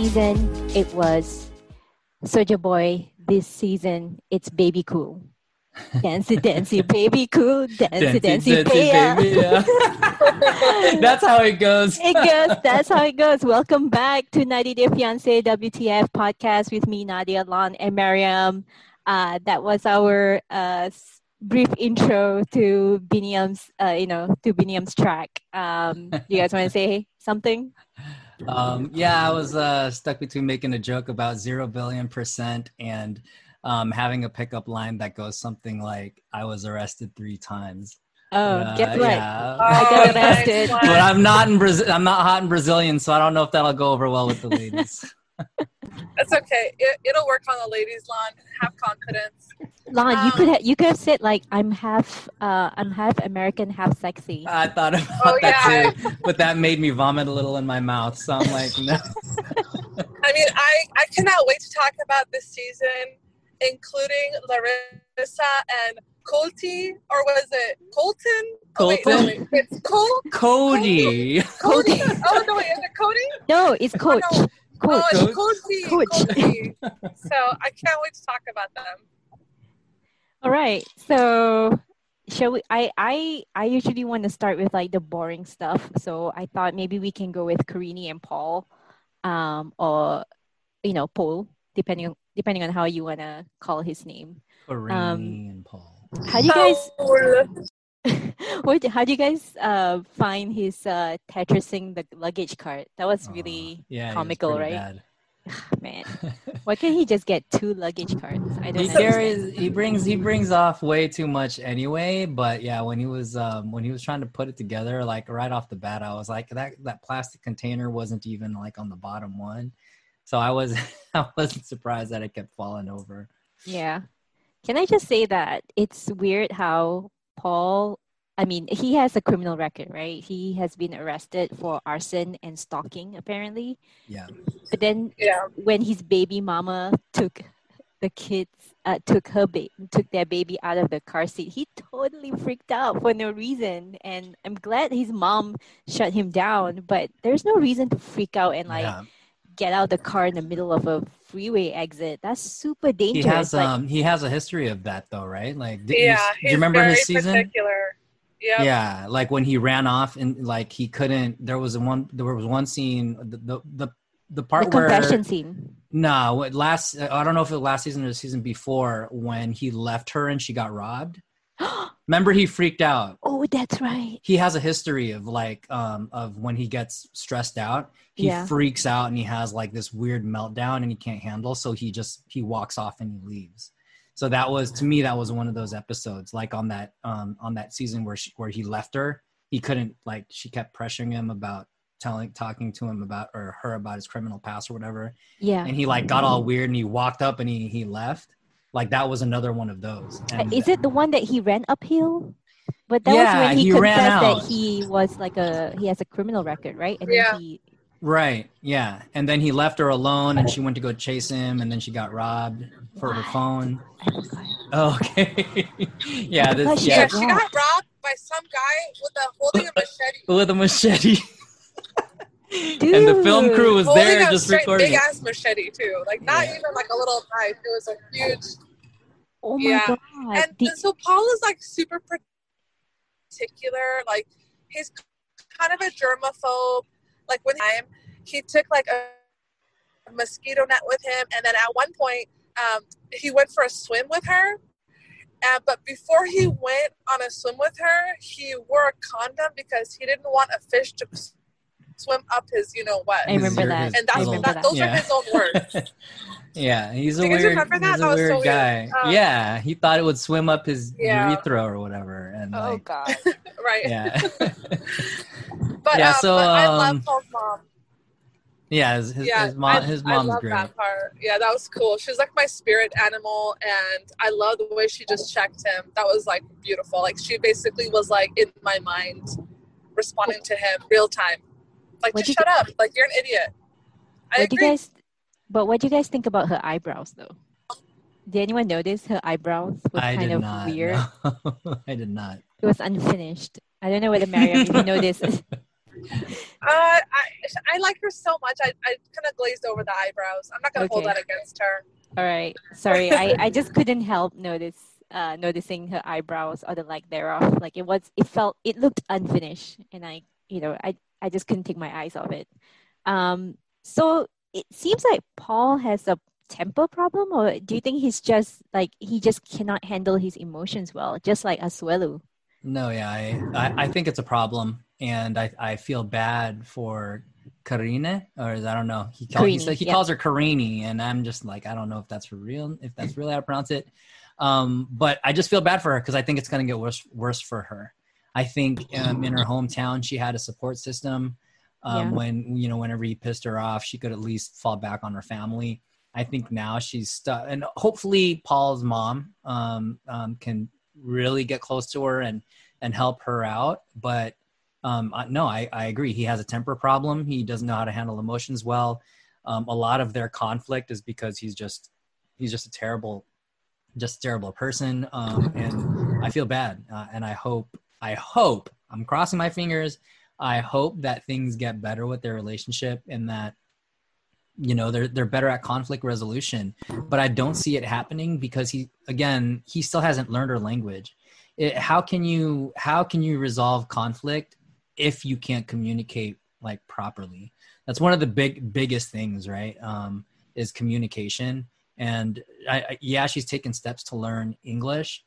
season, it was Soldier Boy. This season, it's Baby Cool. Dancey, dancey, baby cool. Dancey, dancey, yeah. baby, yeah. That's how it goes. it goes. That's how it goes. Welcome back to 90 Day Fiance WTF podcast with me, Nadia, Lon, and Mariam. Uh, that was our uh, brief intro to Biniam's, uh, you know, to Biniam's track. Um, you guys want to say something? Um, yeah, I was uh, stuck between making a joke about zero billion percent and um, having a pickup line that goes something like, "I was arrested three times." Oh, Uh, guess what? yeah. I got Oh, arrested. But I'm not in Brazil. I'm not hot in Brazilian, so I don't know if that'll go over well with the ladies. That's okay. It, it'll work on the ladies' lawn. Have confidence. Lon, you Um, could ha- you could have said like I'm half uh I'm half American, half sexy. I thought about Oh, that yeah. too, but that made me vomit a little in my mouth. So I'm like, no. I mean, I, I cannot wait to talk about this season, including Larissa and Colty, or was it Colton? Oh, wait, no, Colton? wait. It's Col- Cody. Cody. oh, no, wait, is it Cody? No, it's coach. no. Coach. Oh, it's Colty. Coach. Colty. so I can't wait to talk about them. All right. So shall we I I I usually want to start with like the boring stuff. So I thought maybe we can go with Karini and Paul. Um or you know, Paul, depending on depending on how you wanna call his name. Karini Um, and Paul. How do you guys what how do you guys uh find his uh Tetrising the luggage cart? That was really yeah, was comical, pretty right? man. Why can't he just get two luggage carts? I don't he, there is, he brings he brings off way too much anyway. But yeah, when he was um, when he was trying to put it together, like right off the bat, I was like that that plastic container wasn't even like on the bottom one, so I was I wasn't surprised that it kept falling over. Yeah. Can I just say that it's weird how Paul, I mean, he has a criminal record, right? He has been arrested for arson and stalking, apparently. Yeah, But then yeah. when his baby mama took the kids, uh, took her ba- took their baby out of the car seat, he totally freaked out for no reason. And I'm glad his mom shut him down, but there's no reason to freak out and like yeah. get out the car in the middle of a freeway exit. That's super dangerous. He dangerous. has like, um he has a history of that though, right? Like, did Yeah. you, do you remember very his season? Particular. Yep. Yeah, like when he ran off and like he couldn't. There was one. There was one scene. The the the, the part the where confession scene. No, what last I don't know if it was last season or the season before when he left her and she got robbed. Remember he freaked out. oh, that's right. He has a history of like um of when he gets stressed out, he Yeah. freaks out and he has like this weird meltdown and he can't handle so he just he walks off and he leaves. So that was to me that was one of those episodes like on that um on that season where she, where he left her, he couldn't like she kept pressuring him about telling talking to him about or her about his criminal past or whatever Yeah. and he like got all weird and he walked up and he he left like that was another one of those and Uh, Is it the one that he ran uphill? But that Yeah, was when he, he ran confessed out. that he was like a he has a criminal record, right? And Yeah. then he right yeah and then he left her alone and she went to go chase him and then she got robbed for her phone oh, okay yeah this she Yeah, yeah got she got robbed by some guy with a holding a machete. with a machete and the film crew was holding there just straight recording big ass machete too. Like not Yeah. even like a little knife. It was a huge. Oh my Yeah. god. And The- so Paul is like super particular. Like he's kind of a germaphobe. Like when time he took like a mosquito net with him, and then at one point um, he went for a swim with her. Uh, but before he went on a swim with her, he wore a condom because he didn't want a fish to swim up his, you know what. I remember that. and that's I remember that, that. those Yeah. are his own words. yeah, he's a Do you guys weird, he's That a was weird so weird. guy. Um, yeah, he thought it would swim up his Yeah. urethra or whatever, and oh like, god. right. yeah. But, Yeah, um, so, but I um, love Paul's mom. Yeah, his, his, yeah, his mom, I, his I mom's love great. that part. Yeah, that was cool. She was like my spirit animal, and I love the way she just checked him. That was like beautiful. Like she basically was like in my mind, responding to him real time. Like What'd just you shut up. Like you're an idiot. I what do agree. you guys? But what do you guys think about her eyebrows, though? Did anyone notice her eyebrows was I kind did of not. weird? no. I did not. It was unfinished. I don't know whether Mariam, if you noticed. Uh, I I like her so much. I, I kind of glazed over the eyebrows. I'm not gonna hold that against her. All right. Sorry, I, I just couldn't help notice uh noticing her eyebrows or the like thereof. Like it was it felt it looked unfinished and I you know, I, I just couldn't take my eyes off it. Um so it seems like Paul has a temper problem or do you think he's just like he just cannot handle his emotions well, just like Asuelu? No, yeah, I, I, I think it's a problem, and I, I feel bad for Karine, or I don't know. He, call, he, he yeah. calls her Karini, and I'm just like, I don't know if that's for real, if that's really how to pronounce it. Um, but I just feel bad for her because I think it's going to get worse worse for her. I think um, in her hometown she had a support system. Um, Yeah. When you know, whenever he pissed her off, she could at least fall back on her family. I think now she's stuck, and hopefully Paul's mom um, um, can really get close to her and and help her out. But um, I- no, I, I agree. He has a temper problem. He doesn't know how to handle emotions well. Um, a lot of their conflict is because he's just he's just a terrible, just a terrible person. Um, and I feel bad. Uh, and I hope I hope I'm crossing my fingers. I hope that things get better with their relationship and that you know they're they're better at conflict resolution. But i don't see it happening because he again he still hasn't learned her language. It, how can you how can you resolve conflict if you can't communicate like properly? That's one of the big biggest things right um, is communication. And I, I, yeah she's taken steps to learn english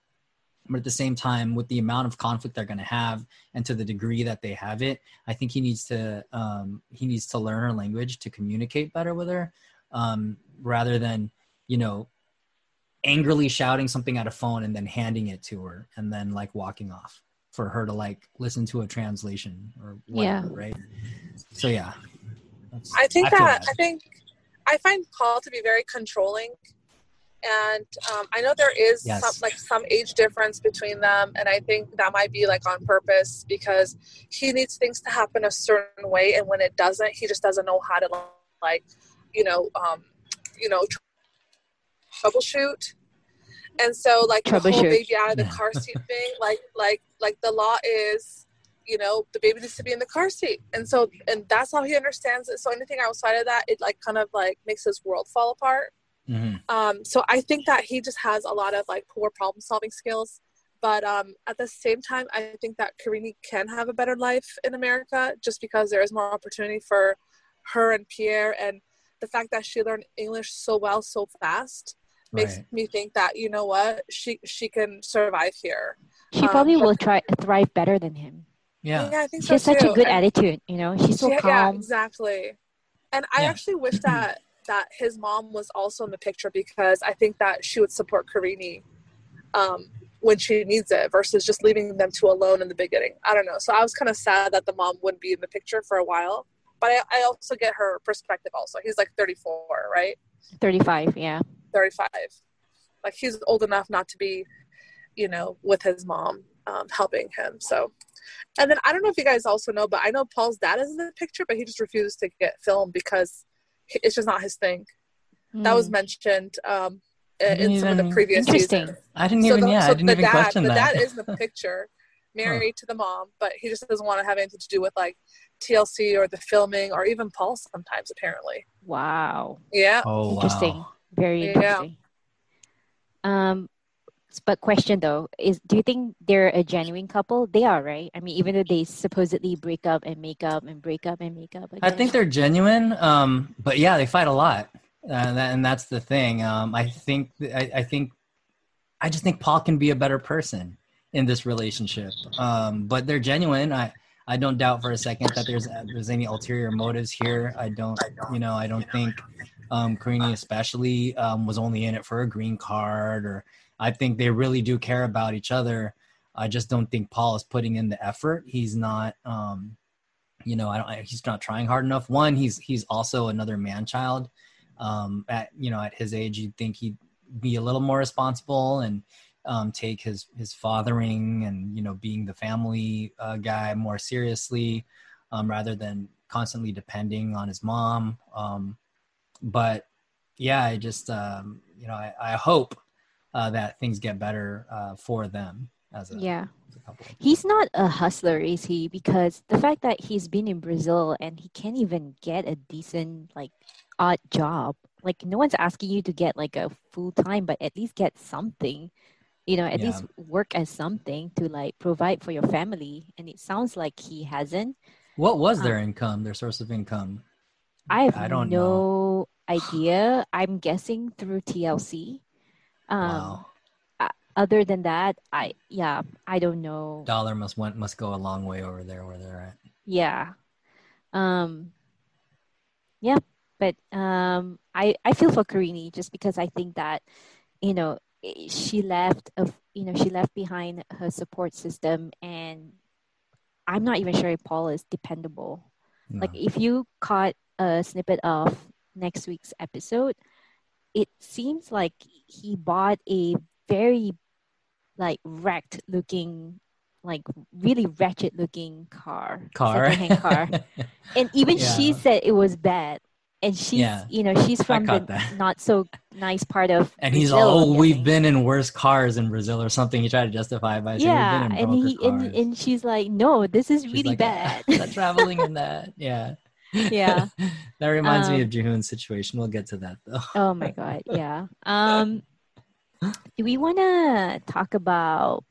but at the same time with the amount of conflict they're going to have and to the degree that they have it i think he needs to um, he needs to learn her language to communicate better with her um, rather than you know angrily shouting something at a phone and then handing it to her and then like walking off for her to like listen to a translation or whatever, Yeah. right? So yeah. I think feel that bad. I think I find Paul to be very controlling, and um, I know there is Yes. some like some age difference between them, and I think that might be like on purpose because he needs things to happen a certain way, and when it doesn't, he just doesn't know how to like, you know, um, you know, tr- troubleshoot. And so, like the whole baby out of the car seat thing, like, like, like the law is you know the baby needs to be in the car seat. And so and that's how he understands it. So anything outside of that it like kind of like makes his world fall apart Mhm. um so i think that he just has a lot of like poor problem solving skills but um at the same time i think that karini can have a better life in america just because there is more opportunity for her and pierre and the fact that she learned english so well so fast makes Right. me think that you know what she she can survive here She Um, probably but- will try thrive better than him. Yeah. yeah i think She so has such a good And- attitude, you know. She's so yeah, yeah, exactly. And I Yeah. actually wish that that his mom was also in the picture because I think that she would support Karini um, when she needs it versus just leaving them two alone in the beginning. I don't know. So I was kind of sad that the mom wouldn't be in the picture for a while. But I, I also get her perspective also. He's like 34, right? 35, yeah. 35. Like he's old enough not to be, you know, with his mom um, helping him. So, and then I don't know if you guys also know, but I know Paul's dad is in the picture, but he just refused to get filmed because it's just not his thing. That was Mm. mentioned um, I in didn't some of the previous Interesting. seasons. I didn't So even the- yeah, so I didn't the even dad, question the that. dad is in the picture, married to the mom, but he just doesn't want to have anything to do with like TLC or the filming or even Paul sometimes apparently. Wow. Yeah. oh Interesting. wow. Very Yeah. interesting. Um, s- but question though is, do you think they're a genuine couple? They are, right? I mean, even though they supposedly break up and make up and break up and make up. I think they're genuine, um, but yeah, they fight a lot, uh, that, and that's the thing. Um, I think I, I think I just think Paul can be a better person in this relationship, um, but they're genuine. I I don't doubt for a second that there's there's any ulterior motives here. I don't you know I don't think um, Karini especially um, was only in it for a green card, or I think they really do care about each other. I just don't think Paul is putting in the effort. He's not. Um, you know, I don't. He's not trying hard enough. One, he's he's also another man child. Um, at you know, at his age, you'd think he'd be a little more responsible and um, take his his fathering and you know being the family uh, guy more seriously, um, rather than constantly depending on his mom. Um, but yeah, I just um, you know I, I hope uh, that things get better uh, for them as a Yeah. as a. He's not a hustler, is he? Because the fact that he's been in Brazil and he can't even get a decent, like, odd job. Like, no one's asking you to get like a full time, but at least get something. You know, at Yeah. least work as something to like provide for your family. And it sounds like he hasn't. What was their Um, income? Their source of income? I have I don't no know. idea. I'm guessing through TLC. Um, wow, Other than that, I yeah, I don't know. dollar must went must go a long way over there where they're at. yeah um yeah but um i i feel for Karini just because i think that you know she left of you know she left behind her support system and i'm not even sure if paul is dependable No. like if you caught a snippet of next week's episode it seems like he bought a very like wrecked looking like really wretched looking car car, secondhand car and even she said it was bad and she's Yeah. you know she's from the that. not so nice part of and he's Brazil, all, oh, we've been in worse cars in Brazil or something. He tried to justify it by saying yeah and he and, and she's like no this is She's really like, ah, bad traveling in that. Yeah. Yeah. that reminds me Um, of Jihoon's situation. We'll get to that though. oh my god yeah um do we want to talk about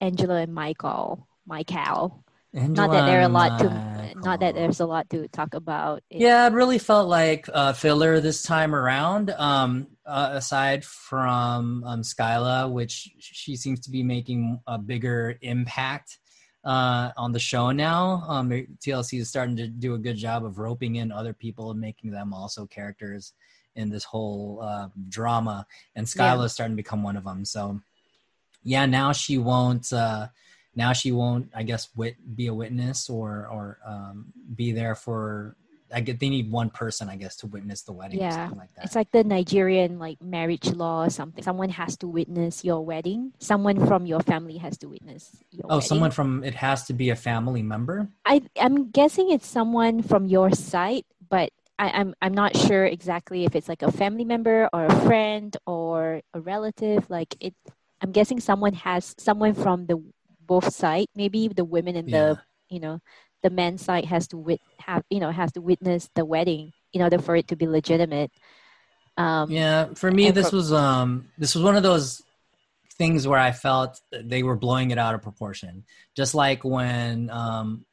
angela and michael michael not that there are a lot to not that there's a lot to talk about It- Yeah, it really felt like uh, filler this time around. Um, uh, aside from um, Skyla, which she seems to be making a bigger impact uh, on the show now. Um, TLC is starting to do a good job of roping in other people and making them also characters in this whole uh, drama. And Skyla Yeah. is starting to become one of them. So, yeah, now she won't. Uh, now she won't i guess wit be a witness or or um, be there for i get they need one person i guess to witness the wedding or Yeah. something like that It's like the Nigerian like marriage law or something. Someone has to witness your wedding. Someone from your family has to witness your oh wedding. someone from it has to be a family member I I'm guessing it's someone from your side, but I, I'm I'm not sure exactly if it's like a family member or a friend or a relative. Like it, I'm guessing someone has someone from the both side. Maybe the women and yeah the you know the men's side has to wit have you know has to witness the wedding in order for it to be legitimate. Um, yeah for me this for- was um this was one of those things where i felt they were blowing it out of proportion just like when um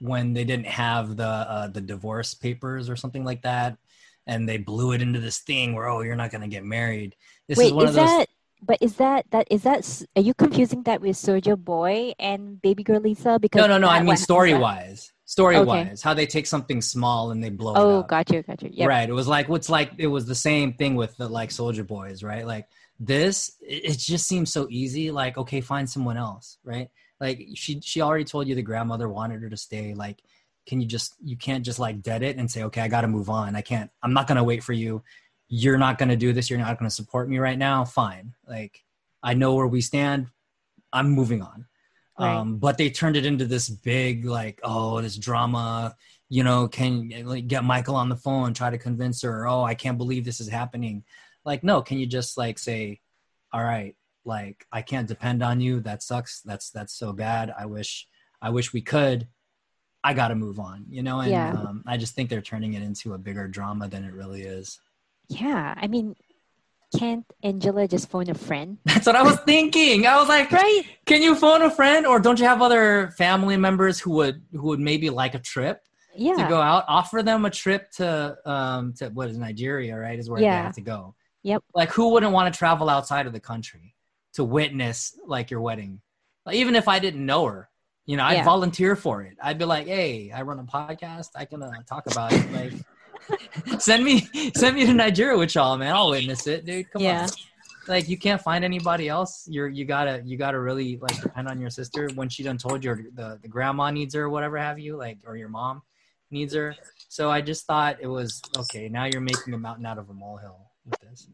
when they didn't have the uh, the divorce papers or something like that and they blew it into this thing where oh you're not going to get married this Wait, is one is of those that? But is that that is that? Are you confusing that with Soldier Boy and Baby Girl Lisa? Because No, no, no. I mean story wise. Story wise, how they take something small and they blow it Oh, up. gotcha, gotcha. Yep. Right. It was like what's like it was the same thing with the like Soldier Boys, right? Like this, it, it just seems so easy. Like okay, find someone else, right? Like she she already told you the grandmother wanted her to stay. Like, can you just you can't just like dead it and say okay, I got to move on. I can't. I'm not gonna wait for you. You're not gonna do this. You're not gonna support me right now. Fine. Like I know where we stand. I'm moving on. Right. Um, but they turned it into this big like oh this drama you know can like get michael on the phone try to convince her oh i can't believe this is happening like no can you just like say all right like i can't depend on you that sucks that's that's so bad i wish i wish we could i gotta move on you know and Yeah. um, i just think they're turning it into a bigger drama than it really is Yeah, I mean, can't Angela just phone a friend? that's what i was thinking i was like Right. can you phone a friend or don't you have other family members who would who would maybe like a trip Yeah. to go out, offer them a trip to um to what is Nigeria, right? Is where they have to go. Yep. Like who wouldn't want to travel outside of the country to witness like your wedding? Like, even if I didn't know her, you know, I'd Yeah. volunteer for it. I'd be like, hey, I run a podcast. I can uh, talk about it. Like, send me send me to Nigeria with y'all, man. I'll witness it, dude. Come Yeah. on. like you can't find anybody else. You're you gotta you gotta really like depend on your sister when she done told you the the grandma needs her or whatever have you like or your mom needs her. So I just thought it was okay. Now you're making a mountain out of a molehill with this.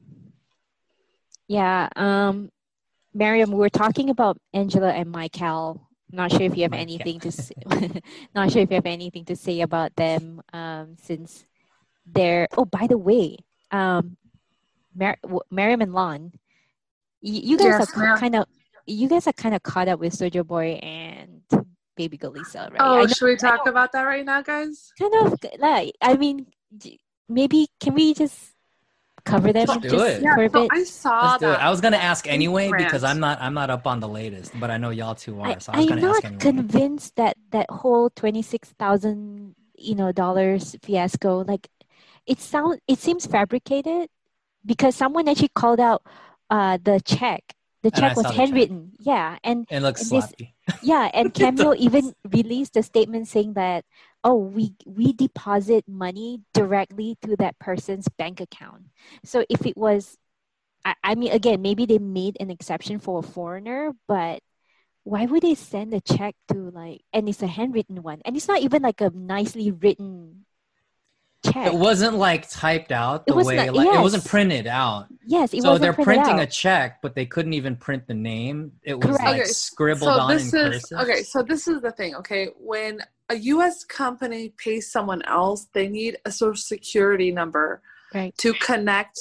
Yeah. Um, Miriam, we were talking about Angela and Michael. Not sure if you have anything to say, not sure if you have anything to say about them um, since they're. Oh, by the way, um, Mar- w- Miriam and Lon, you, you guys Yes, are ma'am. kind of you guys are kind of caught up with Sojo Boy and Baby Girl Lisa, right? Oh, know- should we talk about that right now, guys? kind of like I mean, maybe can we just cover them Let's do just it. Yeah, for a so? I saw Let's do it. that. I was gonna ask anyway because. I'm not I'm not up on the latest, but I know y'all two are. I, so I was I'm gonna ask not anyway. convinced that that whole twenty six thousand you know dollars fiasco like it sound it seems fabricated because someone actually called out uh the check. The And I check was the check. handwritten, yeah, and it looks and this- yeah, and Cameo even released a statement saying that oh we we deposit money directly to that person's bank account. So if it was I, I mean again maybe they made an exception for a foreigner, but why would they send a check to like and it's a handwritten one and it's not even like a nicely written check. It wasn't like typed out the was way not- like it wasn't printed out. yes, it so wasn't they're printed printing a check, but they couldn't even print the name. It was Correct. like Okay, scribbled so on this in is cursive. okay. So this is the thing. Okay, when a U.S. company pays someone else, they need a social security number right. to connect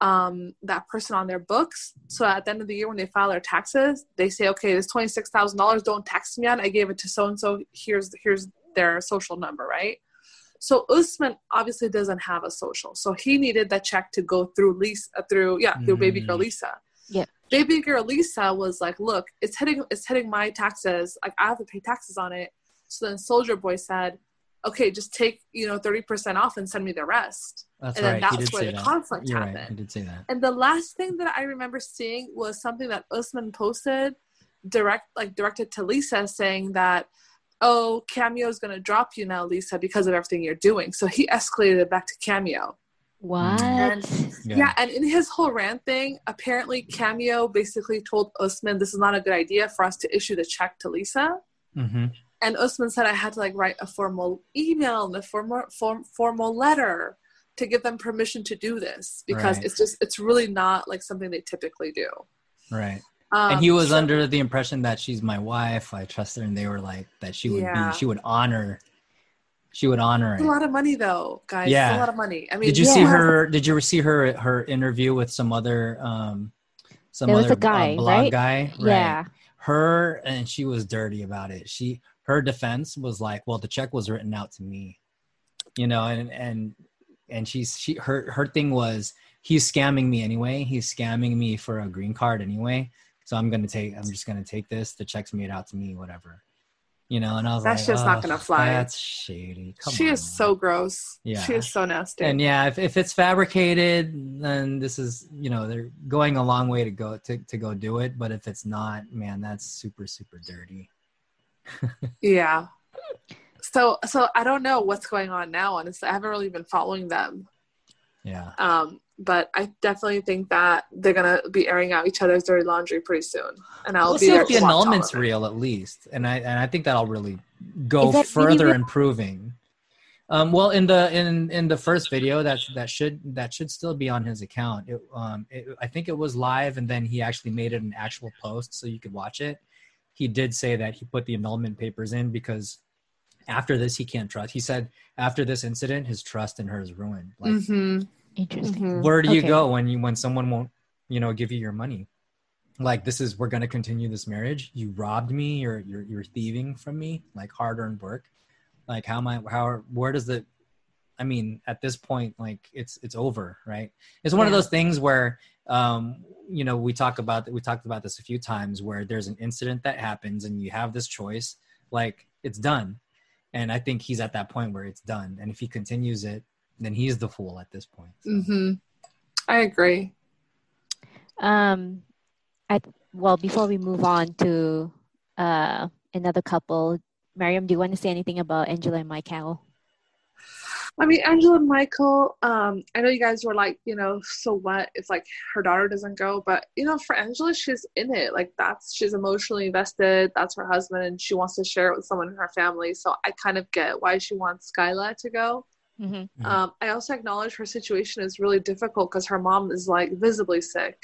um, that person on their books. So at the end of the year, when they file their taxes, they say, "Okay, this twenty six thousand dollars. Don't tax me on. I gave it to so and so. Here's here's their social number, right?" So Usman obviously doesn't have a social, so he needed that check to go through Lisa, through yeah, through Baby Girl Mm. Lisa. Yeah. Baby Girl Lisa was like, "Look, it's hitting it's hitting my taxes. Like I have to pay taxes on it." So then Soldier Boy said, "Okay, just take you know thirty percent off and send me the rest." That's and then right. that's he did where say the that. conflict You're right. happened. He did say that. And the last thing that I remember seeing was something that Usman posted, direct like directed to Lisa, saying that, "Oh, Cameo is going to drop you now, Lisa, because of everything you're doing." So he escalated it back to Cameo. What? Yeah. Yeah. and in his whole rant thing, apparently Cameo basically told Usman, "This is not a good idea for us to issue the check to Lisa." hmm And Usman said I had to like write a formal email and a formal form, formal letter to give them permission to do this because Right. it's just it's really not like something they typically do. Right. Um, and he was so- under the impression that she's my wife. I trust her, and they were like that she would Yeah. be. She would honor. She would honor it. a lot of money though, guys. It's Yeah. a lot of money. I mean, Did you Yeah. see her? Did you see her her interview with some other um some There was other a guy, uh, blog right? guy? Yeah. Her and she was dirty about it. She her defense was like, "Well, the check was written out to me," you know, and and and she's she her her thing was he's scamming me anyway. He's scamming me for a green card anyway. So I'm gonna take. I'm just gonna take this. The check's made out to me, whatever. You know, and I was That's like, just not gonna fly." That's shady. Come she on, is man." so gross. Yeah. She is so nasty. And yeah, if, if it's fabricated, then this is you know they're going a long way to go to, to go do it. But if it's not, man, that's super super dirty. yeah. So so I don't know what's going on now. Honestly, I haven't really been following them. Yeah, Um, but I definitely think that they're gonna be airing out each other's dirty laundry pretty soon, and I'll we'll be see there if the to watch all annulment's real at least, and I and I think that'll really go that further real? improving. Um, well, in the in in the first video, that that should that should still be on his account. It, um, it, I think it was live, and then he actually made it an actual post so you could watch it. He did say that he put the annulment papers in because after this he can't trust. He said after this incident, his trust in her is ruined. Like, Mhm, Interesting. mhm. where do you Okay. go when you when someone won't you know give you your money? Like this is we're gonna continue this marriage. You robbed me. You're you're you're thieving from me. Like hard earned work. Like how am I? How where does the? I mean, at this point, like it's it's over, right? It's one of those things where um you know we talk about we talked about this a few times where there's an incident that happens and you have this choice like it's done and i think he's at that point where it's done and if he continues it then he's the fool at this point so. Mhm. I agree. Um, I well before we move on to uh another couple, Mariam, do you want to say anything about Angela and Michael? I mean, Angela and Michael, um, I know you guys were like, you know, so what if like her daughter doesn't go? But you know, for Angela, she's in it. Like that's she's emotionally invested. That's her husband, and she wants to share it with someone in her family. So I kind of get why she wants Skyla to go. Mhm. Mhm. Um, I also acknowledge her situation is really difficult because her mom is like visibly sick.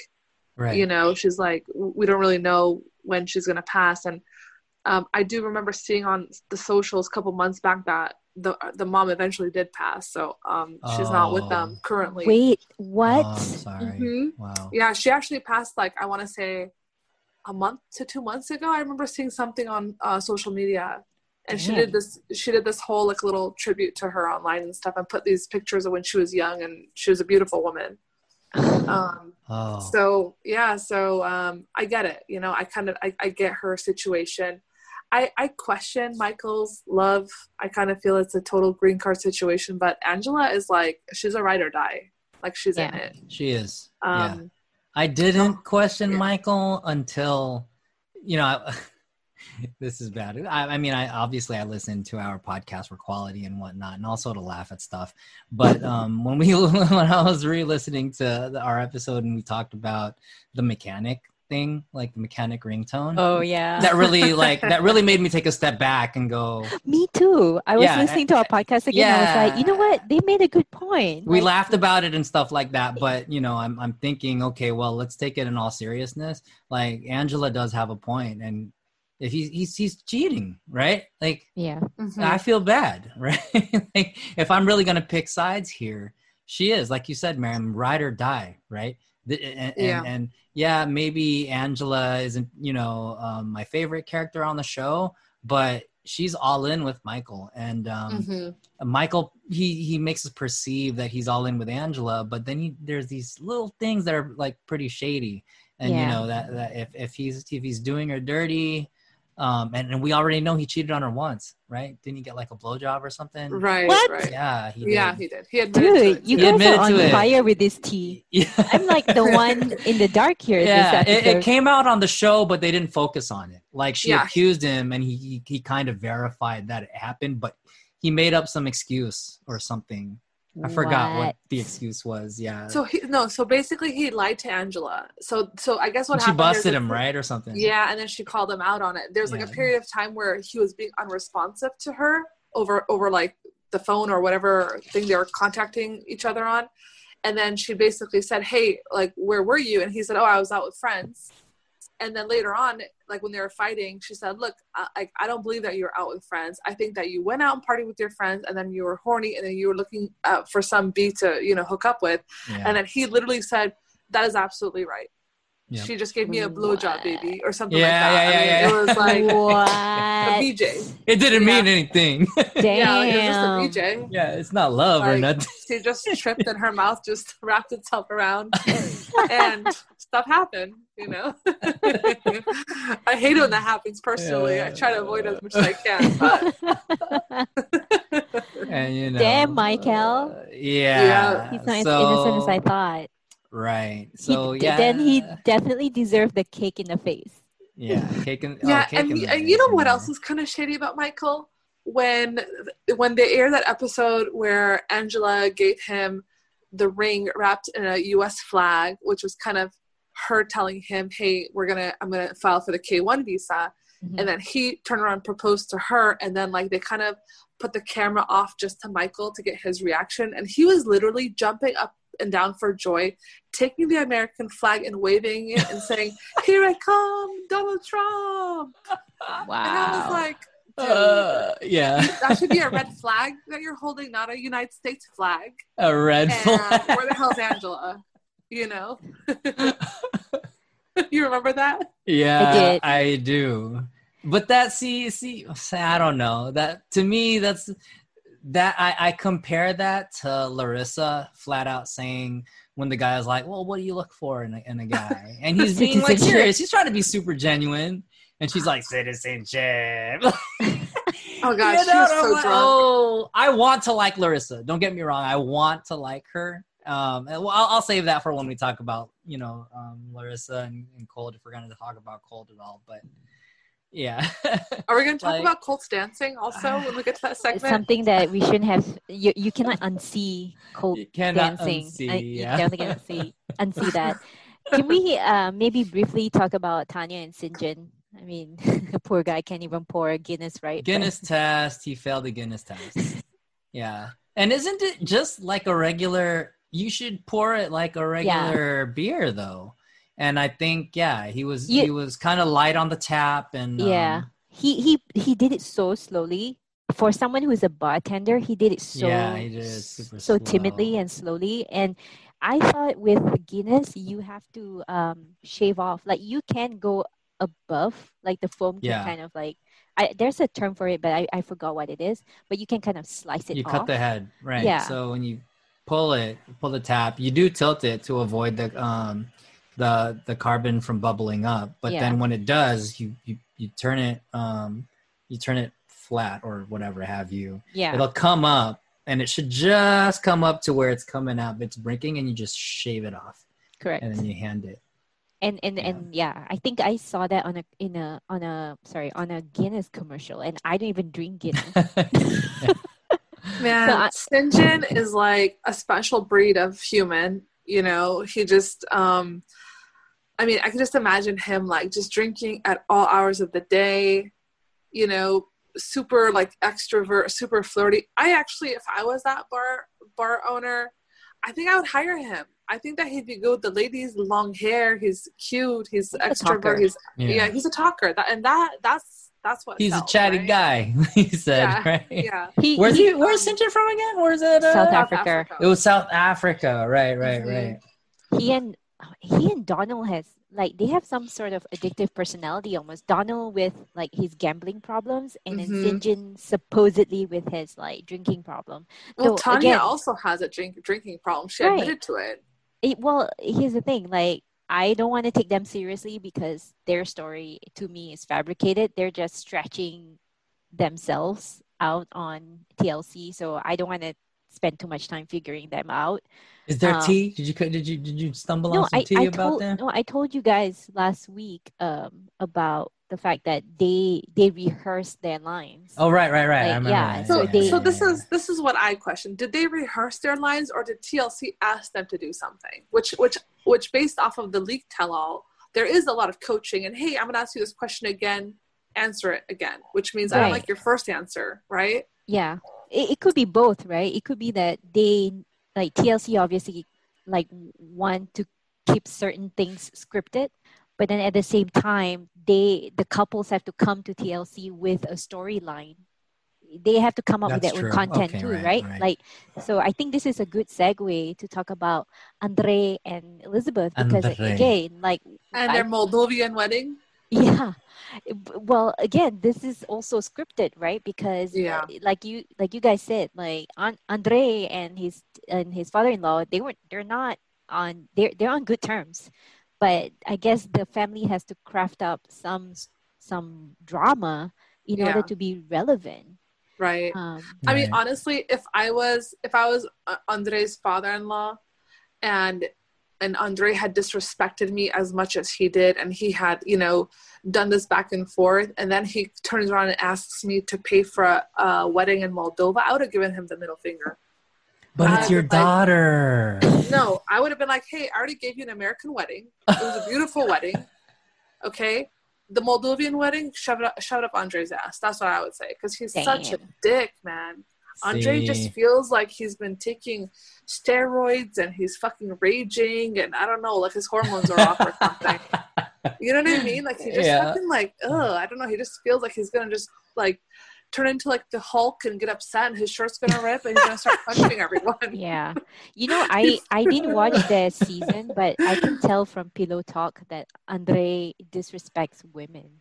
Right. You know, she's like, we don't really know when she's gonna pass, and um, I do remember seeing on the socials a couple months back that the the mom eventually did pass. So um, she's not with them Oh. currently. Wait, Oh, what? I'm sorry. Mhm. Wow. Yeah, she actually passed like I want to say a month to two months ago. I remember seeing something on uh, social media, and she did this. She did this whole like little tribute to her online and stuff, and put these pictures of when she was young, and she was a beautiful woman. Um, Oh. so yeah, so um, I get it. You know, I kind of I, I get her situation. I, I question Michael's love. I kind of feel it's a total green card situation, but Angela is like she's a ride or die. Like she's in it. she is. yeah. Um, I didn't question Yeah. Michael until, you know, I, this is bad. I, I mean, I obviously I listen to our podcast for quality and whatnot, and also to laugh at stuff. But um, when we when I was re-listening to the, our episode and we talked about the mechanic thing, like the mechanic ringtone, Oh yeah. that really like that really made me take a step back and go. Me too. I was Yeah, listening to our podcast again. I was like, you know what? They made a good point. we Like, laughed about it and stuff like that but you know I'm, I'm thinking okay well let's take it in all seriousness like angela does have a point and if he's he's, he's cheating right like Yeah. mhm. i feel bad right like if i'm really gonna pick sides here she is like you said miriam ride or die right The- and, and, Yeah. and yeah maybe angela isn't you know um, my favorite character on the show but she's all in with michael and um, Mhm. Michael he he makes us perceive that he's all in with Angela, but then he, there's these little things that are like pretty shady, and you know that that if if he's if he's doing her dirty, um, and, and we already know he cheated on her once, right? Didn't he get like a blowjob or something? Right, What? right. Yeah, he did. yeah, he did. He admitted to Dude, it. you He guys admitted are on to it. fire with this tea. Yeah. I'm like the one in the dark here. yeah, it, it came out on the show, but they didn't focus on it. Like she Yeah. accused him, and he, he he kind of verified that it happened, but he made up some excuse or something. I forgot what the excuse was. Yeah. So he no, so basically he lied to Angela. So so I guess what And she happened is busted that- him, right, or something. Yeah, and then she called him out on it. There's like a period of time where he was being unresponsive to her over over like the phone or whatever thing they were contacting each other on. And then she basically said, "Hey, like where were you?" And he said, "Oh, I was out with friends." And then later on, like when they were fighting, she said, "Look, I, like I don't believe that you were out with friends. I think that you went out and partied with your friends, and then you were horny, and then you were looking uh, for some B to you know hook up with." Yeah. And then he literally said, "That is absolutely right." Yeah. She just gave me a blowjob, What? baby, or something Yeah, like that. yeah, I mean, yeah, It was like a? BJ. it didn't Yeah. mean anything. Damn. Yeah, like, it was just a BJ. yeah, it's not love or nothing. She just tripped and her mouth just wrapped itself around, and stuff happened. You know, I hate it when that happens. Personally, I try to avoid it as much as I can. But And you know, Damn, Michael. uh, yeah, Yeah. He's not so, as innocent as I thought. Right. He- So yeah. Then he definitely deserved the cake in the face. Yeah, cake and oh, yeah, cake and, in the and you know what yeah. else is kind of shady about Michael? When when they aired that episode where Angela gave him the ring wrapped in a U.S. flag, which was kind of her telling him, "Hey, we're gonna I'm gonna file for the K-1 visa," Mhm. and then he turned around and proposed to her, and then like they kind of put the camera off just to Michael to get his reaction, and he was literally jumping up and down for joy, taking the American flag and waving it and saying, "Here I come, Donald Trump." Wow. And I was like, Uh, yeah, that should be a red flag that you're holding, not a United States flag. a red And flag. where the hell's Angela? You know? you remember that? Yeah, did. I do. But that see see I don't know. That to me that's that I, I compare that to Larissa flat out saying when the guy is like, Well, what do you look for in a, in a guy? And he's being like serious. He's trying to be super genuine. And she's like, citizenship. Oh gosh, You she know, was so like, drunk. Oh, I want to like Larissa. Don't get me wrong. I want to like her. Um, and well, I'll, I'll save that for when we talk about you know um, Larissa and, and Colt if we're going to talk about Colt at all. But yeah. Are we going to talk Like- about Colt's dancing also when we get to that It's segment? something that we shouldn't have. You you cannot unsee Colt You cannot dancing. unsee, Uh, you yeah. definitely cannot see unsee that. Can we uh, maybe briefly talk about Tania and Syngin? I mean, the poor guy can't even pour a Guinness, right? But- Guinness test. He failed the Guinness test. Yeah. And isn't it just like a regular? You should pour it like a regular beer, though. And I think, yeah, he was You- he was kind of light on the tap, and Yeah. um, he he he did it so slowly. For someone who is a bartender, he did it so Yeah, he did it so timidly and slowly. And I thought with Guinness, you have to um, shave off. Like you can go above, like the foam can kind of like. I, there's a term for it, but I, I forgot what it is. But you can kind of slice it you off. cut the head, right? Yeah. So when you pull it, pull the tap, you do tilt it to avoid the um the the carbon from bubbling up. But Yeah. then when it does, you you you turn it um you turn it flat or whatever have you. yeah. It'll come up and it should just come up to where it's coming up. It's breaking and you just shave it off Correct. and then you hand it. and and Yeah. and yeah i think i saw that on a in a on a sorry on a guinness commercial and i don't even drink guinness Man, So I- Syngin is like a special breed of human. You know, he just, um, I mean, I can just imagine him like just drinking at all hours of the day, you know, super like extrovert, super flirty. I actually, if I was that bar bar owner, I think I would hire him. I think that he'd be good with the ladies, long hair. He's cute. He's a talker. extrovert. He's yeah. he's a talker. That and that that's that's what He's a chatty right? guy, he said, Yeah, right? Yeah. he, Where's he- he where's Syngin from again? Where's it uh, South South Africa. It was South Africa, right, right, Mhm. right. he and he and Donald has like they have some sort of addictive personality almost. Donald with like his gambling problems, and then Mhm. Syngin supposedly with his like drinking problem. Well, So, Tania again- also has a drink drinking problem. She Right. admitted to it. It, well, here's the thing. Like I don't want to take them seriously because their story to me is fabricated. They're just stretching themselves out on TLC, so I don't want to spend too much time figuring them out. Is there Um, tea? Did you did you did you stumble no, on some I, tea I about told them? no, I told you guys last week um about the fact that they they rehearsed their lines. Oh right, right, right. Like, remember yeah, that. So, Yeah, yeah, so yeah, this is this is what I question. Did they rehearse their lines, or did TLC ask them to do something? Which which which based off of the leak tell all, there is a lot of coaching. And hey, I'm gonna ask you this question again. Answer it again, which means I don't like your first answer, right? Yeah, it, it could be both, right? It could be that they like TLC obviously like want to keep certain things scripted, but then at the same time, they the couples have to come to TLC with a storyline. They have to come up with That's their own content Okay, too, right, right, right. Like, so I think this is a good segue to talk about Andrei and Elizabeth because Andrei. again, like, And I- their Moldovan wedding. Yeah. Well again this is also scripted right? Because Yeah. like you like you guys said like An- andrei and his and his father-in-law they weren't they're not on they're they're on good terms. But i guess the family has to craft up some some drama in order to be relevant. Right. um I mean, honestly, if I was if I was uh, Andrei's father-in-law, and and Andrei had disrespected me as much as he did, and he had you know done this back and forth, and then he turns around and asks me to pay for a, a wedding in Moldova, I would have given him the middle finger. But it's your would like- daughter. No, I would have been like, hey, I already gave you an American wedding. It was a beautiful wedding. Okay. The Moldovan wedding, shove it up, shove it up Andrei's ass. That's what I would say. Because he's such a dick, man. Andrei See. just feels like he's been taking steroids and he's fucking raging and I don't know, like his hormones are off or something. You know what I mean? Like he just Yeah. fucking like, ugh, I don't know. He just feels like he's gonna just like turn into like the Hulk and get upset and his shirt's gonna rip and he's gonna start punching everyone. yeah you know i i didn't watch the season but i can tell from pillow talk that andrei disrespects women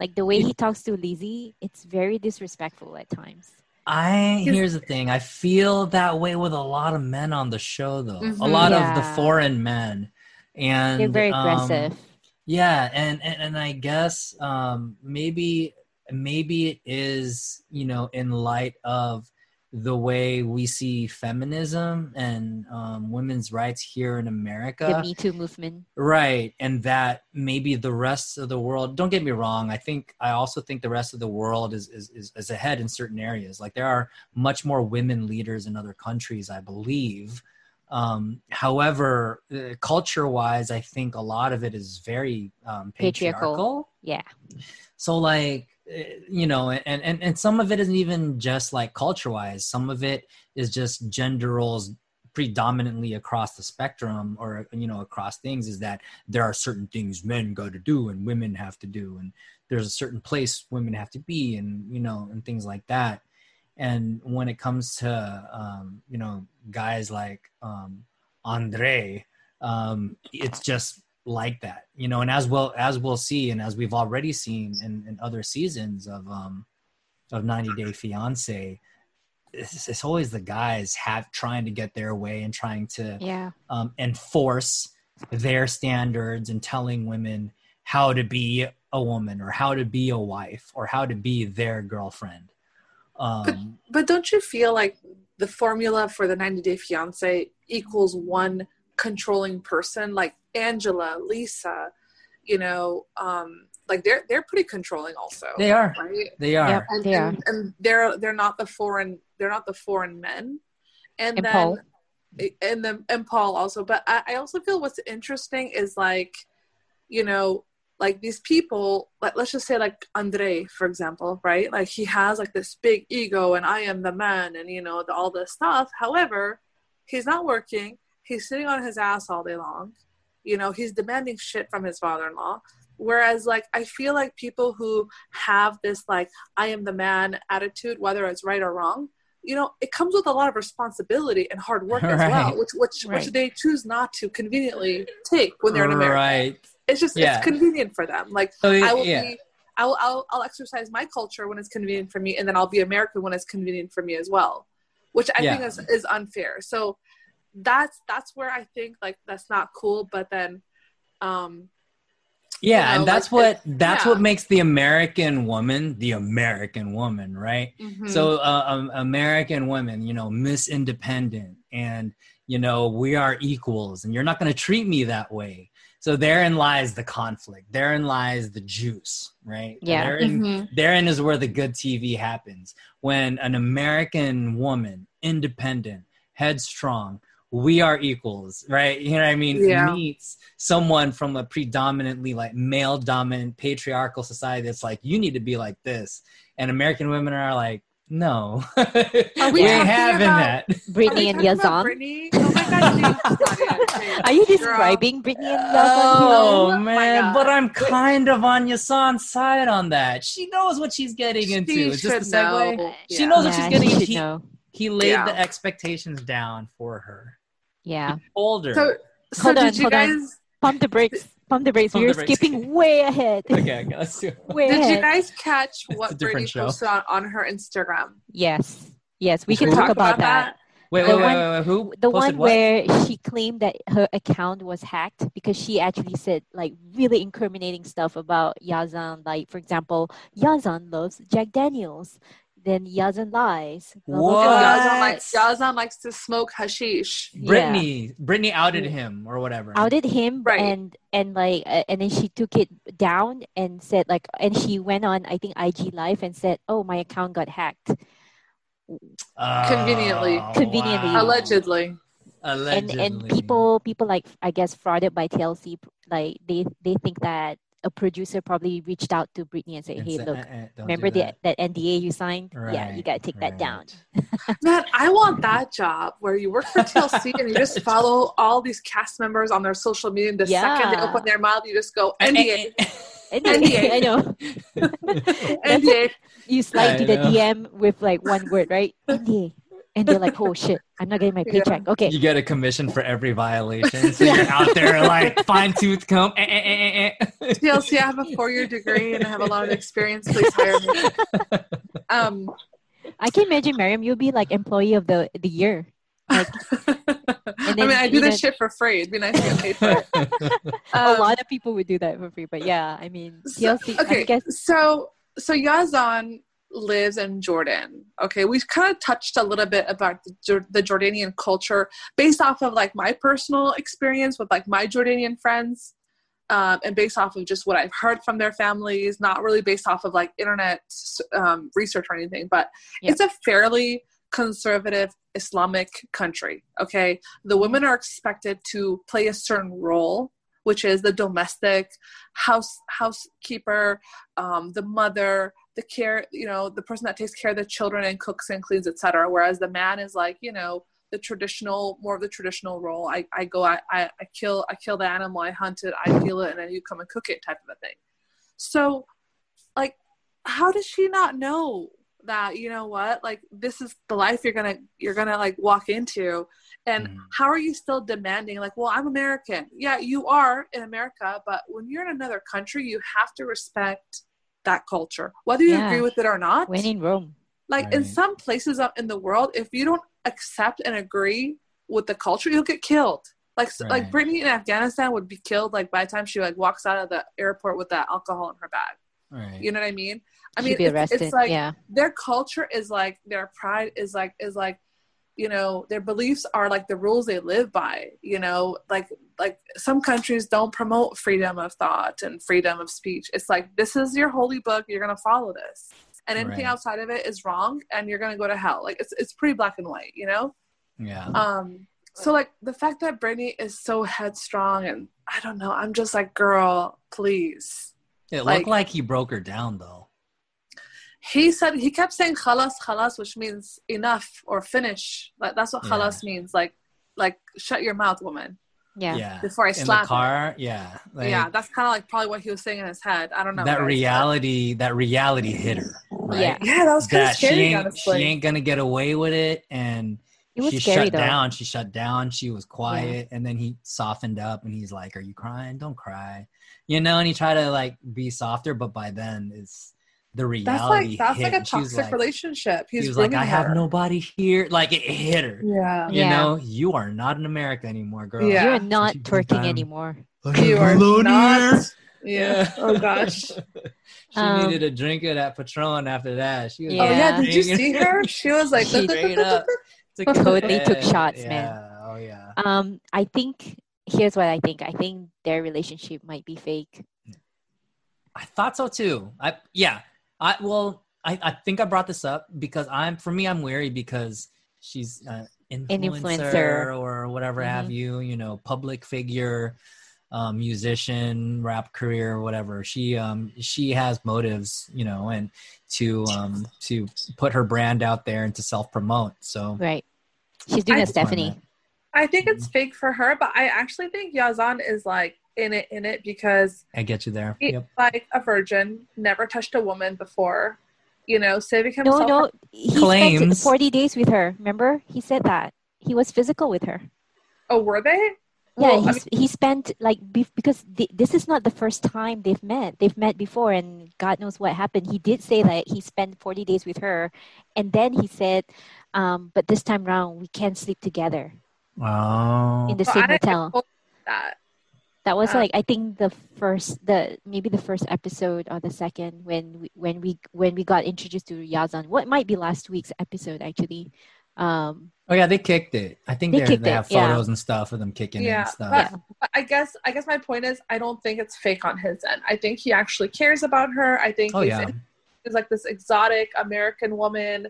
like the way he talks to lizzie it's very disrespectful at times I here's the thing. I feel that way with a lot of men on the show, though. A Mhm. lot of the foreign men, and they're very um, aggressive yeah, and, and and I guess um, maybe maybe it is you know in light of the way we see feminism and um, women's rights here in America. The Me Too movement. Right. And that maybe the rest of the world, don't get me wrong. I think, I also think the rest of the world is, is, is, is ahead in certain areas. Like there are much more women leaders in other countries, I believe. Um, however, uh, culture wise, I think a lot of it is very um, patriarchal. Patriarchal. Yeah. So like, you know, and, and, and some of it isn't even just like culture wise. Some of it is just gender roles predominantly across the spectrum or, you know, across things is that there are certain things men got to do and women have to do. And there's a certain place women have to be and, you know, and things like that. And when it comes to, um, you know, guys like um, Andrei, um, it's just like that, you know. And as well as we'll see, and as we've already seen in, in other seasons of um, of 90 Day Fiance, it's, it's always the guys have trying to get their way and trying to Yeah. um, enforce their standards and telling women how to be a woman or how to be a wife or how to be their girlfriend. Um, But don't you feel like the formula for the 90 Day Fiance equals one controlling person, like Angela, Lisa, you know, um, like they're they're pretty controlling also. they are. right? They are. Yep. And, They are. and, and they're they're not the foreign they're not the foreign men. And, And then Paul. and then and Paul also. But I, I also feel what's interesting is like, you know, like these people, like let's just say like Andrei, for example, right? Like he has like this big ego and I am the man and you know, the, all this stuff. However, he's not working. He's sitting on his ass all day long. You know, he's demanding shit from his father-in-law. Whereas like I feel like people who have this like I am the man attitude, whether it's right or wrong, you know, it comes with a lot of responsibility and hard work as well, Right. which which which they choose not to conveniently take when they're in America. Right. It's just Yeah. it's convenient for them. Like So, I will yeah. be I'll, I'll I'll exercise my culture when it's convenient for me, and then I'll be American when it's convenient for me as well, which I think is is unfair. So that's that's where I think like that's not cool. But then, um, Yeah, know, and that's like, what that's yeah. what makes the American woman the American woman, right? mhm. So, uh, um, American women, you know, Miss Independent, and you know, we are equals, and you're not going to treat me that way. So therein lies the conflict. Therein lies the juice, right? Yeah. Therein, Mhm. therein is where the good TV happens. When an American woman, independent, headstrong, we are equals, right? You know what I mean? Yeah. Meets someone from a predominantly like male dominant patriarchal society that's like, you need to be like this. And American women are like, no, Are we, we ain't having about- that. Brittany and talking Yazan. Brittany? Oh my god, James, Nadia, James. Are you describing Brittany and Yazan? Oh Oh man, but I'm kind of on Yazan's side on that. She knows what she's getting into. She Is this should the segue? know. She Yeah. knows what yeah, she's getting she into. He, he laid Yeah. the expectations down for her. Yeah. Older. So, so Hold on, did you hold on. guys Pump the brakes. Pump the brakes. Pump You're the brakes. skipping way ahead. okay, okay, let's do it. way did you guys catch what a Brittany show. posted on, on her Instagram? Yes. Yes, we Should can talk, talk about, about that. Wait, The wait, wait, one- wait, wait, Who The posted one what? where she claimed that her account was hacked because she actually said like really incriminating stuff about Yazan. Like, for example, Yazan loves Jack Daniels. Then Yazan lies. blah, blah, What? blah. Yazan likes, Yazan likes to smoke hashish. Yeah. Brittany. Brittany outed him or whatever. outed him Right. and and like uh, and then she took it down and said like and she went on i think ig live and said oh my account got hacked Oh, Conveniently. Conveniently. wow. Allegedly. and Allegedly. and people people like i guess frauded by tlc like they they think that a producer probably reached out to Brittany and said hey say, look "Eh, eh, remember the, that. nda you signed? Yeah you gotta take that down. Man, I want that job where you work for TLC and you just follow all these cast members on their social media. And the second they open their mouth, you just go NDA, eh, NDA, i know. NDA. you slide to the dm with like one word right? Nda and they're like oh shit i'm not getting my Yeah. paycheck okay You get a commission for every violation. So you're out there like fine tooth comb. Eh, eh, eh, eh, eh. TLC, I have a four-year degree and I have a lot of experience. Please hire me. Um, I can imagine Miriam, you'll be like employee of the the year. Like I mean, I do you this shit for free. It'd be nice to get paid for it. a Um, lot of people would do that for free, but yeah, I mean So- TLC. I okay, guess so so Yazan, lives in Jordan. Okay, we've kind of touched a little bit about the, the Jordanian culture based off of like my personal experience with like my Jordanian friends, um, and based off of just what I've heard from their families. Not really based off of like internet um, research or anything, but it's a fairly conservative Islamic country. Okay, the women are expected to play a certain role, which is the domestic house housekeeper, um, the mother, the care, you know, the person that takes care of the children and cooks and cleans, etc. Whereas the man is like, you know, the traditional, more of the traditional role. I, I go, I, I, I kill, I kill the animal, I hunt it, I kill it, and then you come and cook it, type of a thing. So, like, how does she not know that you know what like this is the life you're gonna you're gonna like walk into and Mhm. how are you still demanding like well i'm american yeah you are in america but when you're in another country you have to respect that culture whether you Yeah. agree with it or not When in Rome. like in some places up in the world if you don't accept and agree with the culture you'll get killed like like Right. brittany in afghanistan would be killed like by the time she like walks out of the airport with that alcohol in her bag Right. you know what i mean i She'd mean be it's, it's like yeah. their culture is like their pride is like is like you know their beliefs are like the rules they live by you know like like some countries don't promote freedom of thought and freedom of speech it's like this is your holy book you're gonna follow this and anything Right. outside of it is wrong and you're gonna go to hell like it's, it's pretty black and white you know Yeah. um so like the fact that Brittany is so headstrong and i don't know i'm just like girl please It like- looked like he broke her down though. he said he kept saying khalas khalas which means enough or finish like that's what Yeah. khalas means like like shut your mouth woman Yeah. Yeah. before i In slap the car. Yeah. Like, yeah that's kind of like probably what he was saying in his head i don't know that guys. reality. That reality hit her. Right? Yeah. yeah that was kind of That she scary ain't, she ain't gonna get away with it, and It was she scary shut though. down. She shut down. She was quiet, and then he softened up, and he's like, "Are you crying? Don't cry," you know. And he tried to like be softer, but by then it's the that's like that's hit, like a and she was toxic like- relationship he's he was like, bringing "I have nobody here." Like it hit her. yeah You Yeah. know, you are not in America anymore, girl. Yeah. You're not She twerking that. anymore. you are not yeah oh gosh she Um, needed a drink of that Patron after that. She was oh yeah Yeah. did you see her she was like She straight up. Took Totally took shots, yeah. man. Oh yeah. Um, I think here's what I think. I think their relationship might be fake. I thought so too. I yeah. I well, I, I think I brought this up because I'm for me I'm wary because she's uh, influencer, influencer. or whatever have you. You know, public figure, um, musician, rap career, whatever. She um she has motives, you know, and to um to put her brand out there and to self promote. So Right. She's doing I a think- Stephanie. i think it's fake for her but i actually think yazan is like in it in it because I get you there. He's Yep. like a virgin, never touched a woman before. You know, saving himself. no. He spent Claims. 40 days with her. Remember? He said that. He was physical with her. Oh, were they? Yeah, Well, I he's, he spent like bef- because th- this is not the first time they've met. They've met before, and God knows what happened. He did say that he spent forty days with her, and then he said, um, "But this time round, we can't sleep together Oh. in the Well, same I hotel." that. That was Uh, like I think the first, the maybe the first episode or the second when we when we when we got introduced to Yazan. What might be last week's episode actually. Um, Oh yeah, they kicked it. I think They they kicked they it, have yeah. photos and stuff of them kicking it Yeah, and stuff. but- But I guess I guess my point is I don't think it's fake on his end. I think he actually cares about her. I think oh he's, yeah, he's like this exotic American woman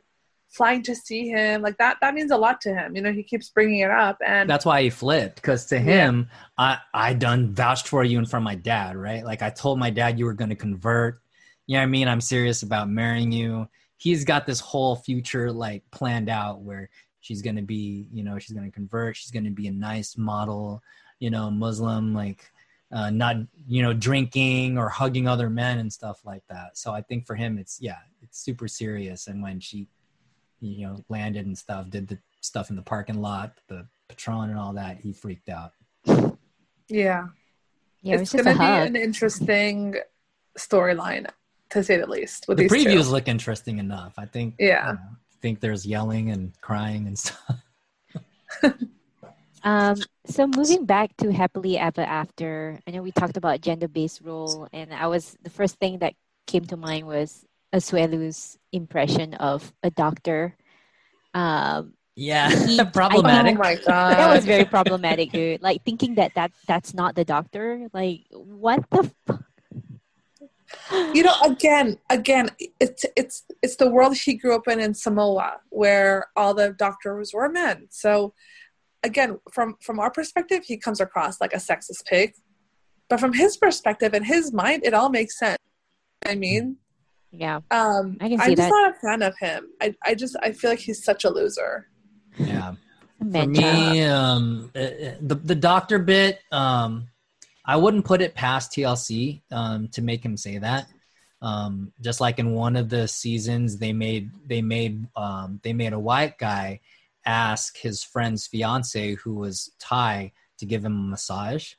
flying to see him. Like that that means a lot to him. You know, he keeps bringing it up and that's why he flipped. Because to him, I I done vouched for you in front of my dad, right? Like I told my dad you were going to convert. You know what I mean? I'm serious about marrying you. He's got this whole future like planned out where she's going to be, you know, she's going to convert. She's going to be a nice model, you know, Muslim, like uh, not you know drinking or hugging other men and stuff like that. So I think for him, it's yeah, it's super serious. And when she, you know, landed and stuff, did the stuff in the parking lot, the Patron and all that, he freaked out. yeah. yeah, it was it's just gonna be an interesting storyline to say the least with the these previews two. look interesting enough. I think. Yeah. you know, I think there's yelling and crying and stuff. Um, so moving back to happily ever after, I know we talked about gender-based role, and I was the first thing that came to mind was Asuelu's impression of a doctor. Um, Yeah, He- I- problematic. Oh my god. that was very problematic, dude. Like thinking that that that's not the doctor. Like what the fuck? you know again again it's it's it's the world he grew up in in samoa where all the doctors were men so again from from our perspective he comes across like a sexist pig but from his perspective and his mind it all makes sense i mean Yeah, um I can i'm see just that. not a fan of him i i just i feel like he's such a loser Yeah. For me, um, uh, uh, the the doctor bit, um, I wouldn't put it past TLC um, to make him say that. Um, just like in one of the seasons, they made they made um, they made a white guy ask his friend's fiance, who was Thai, to give him a massage.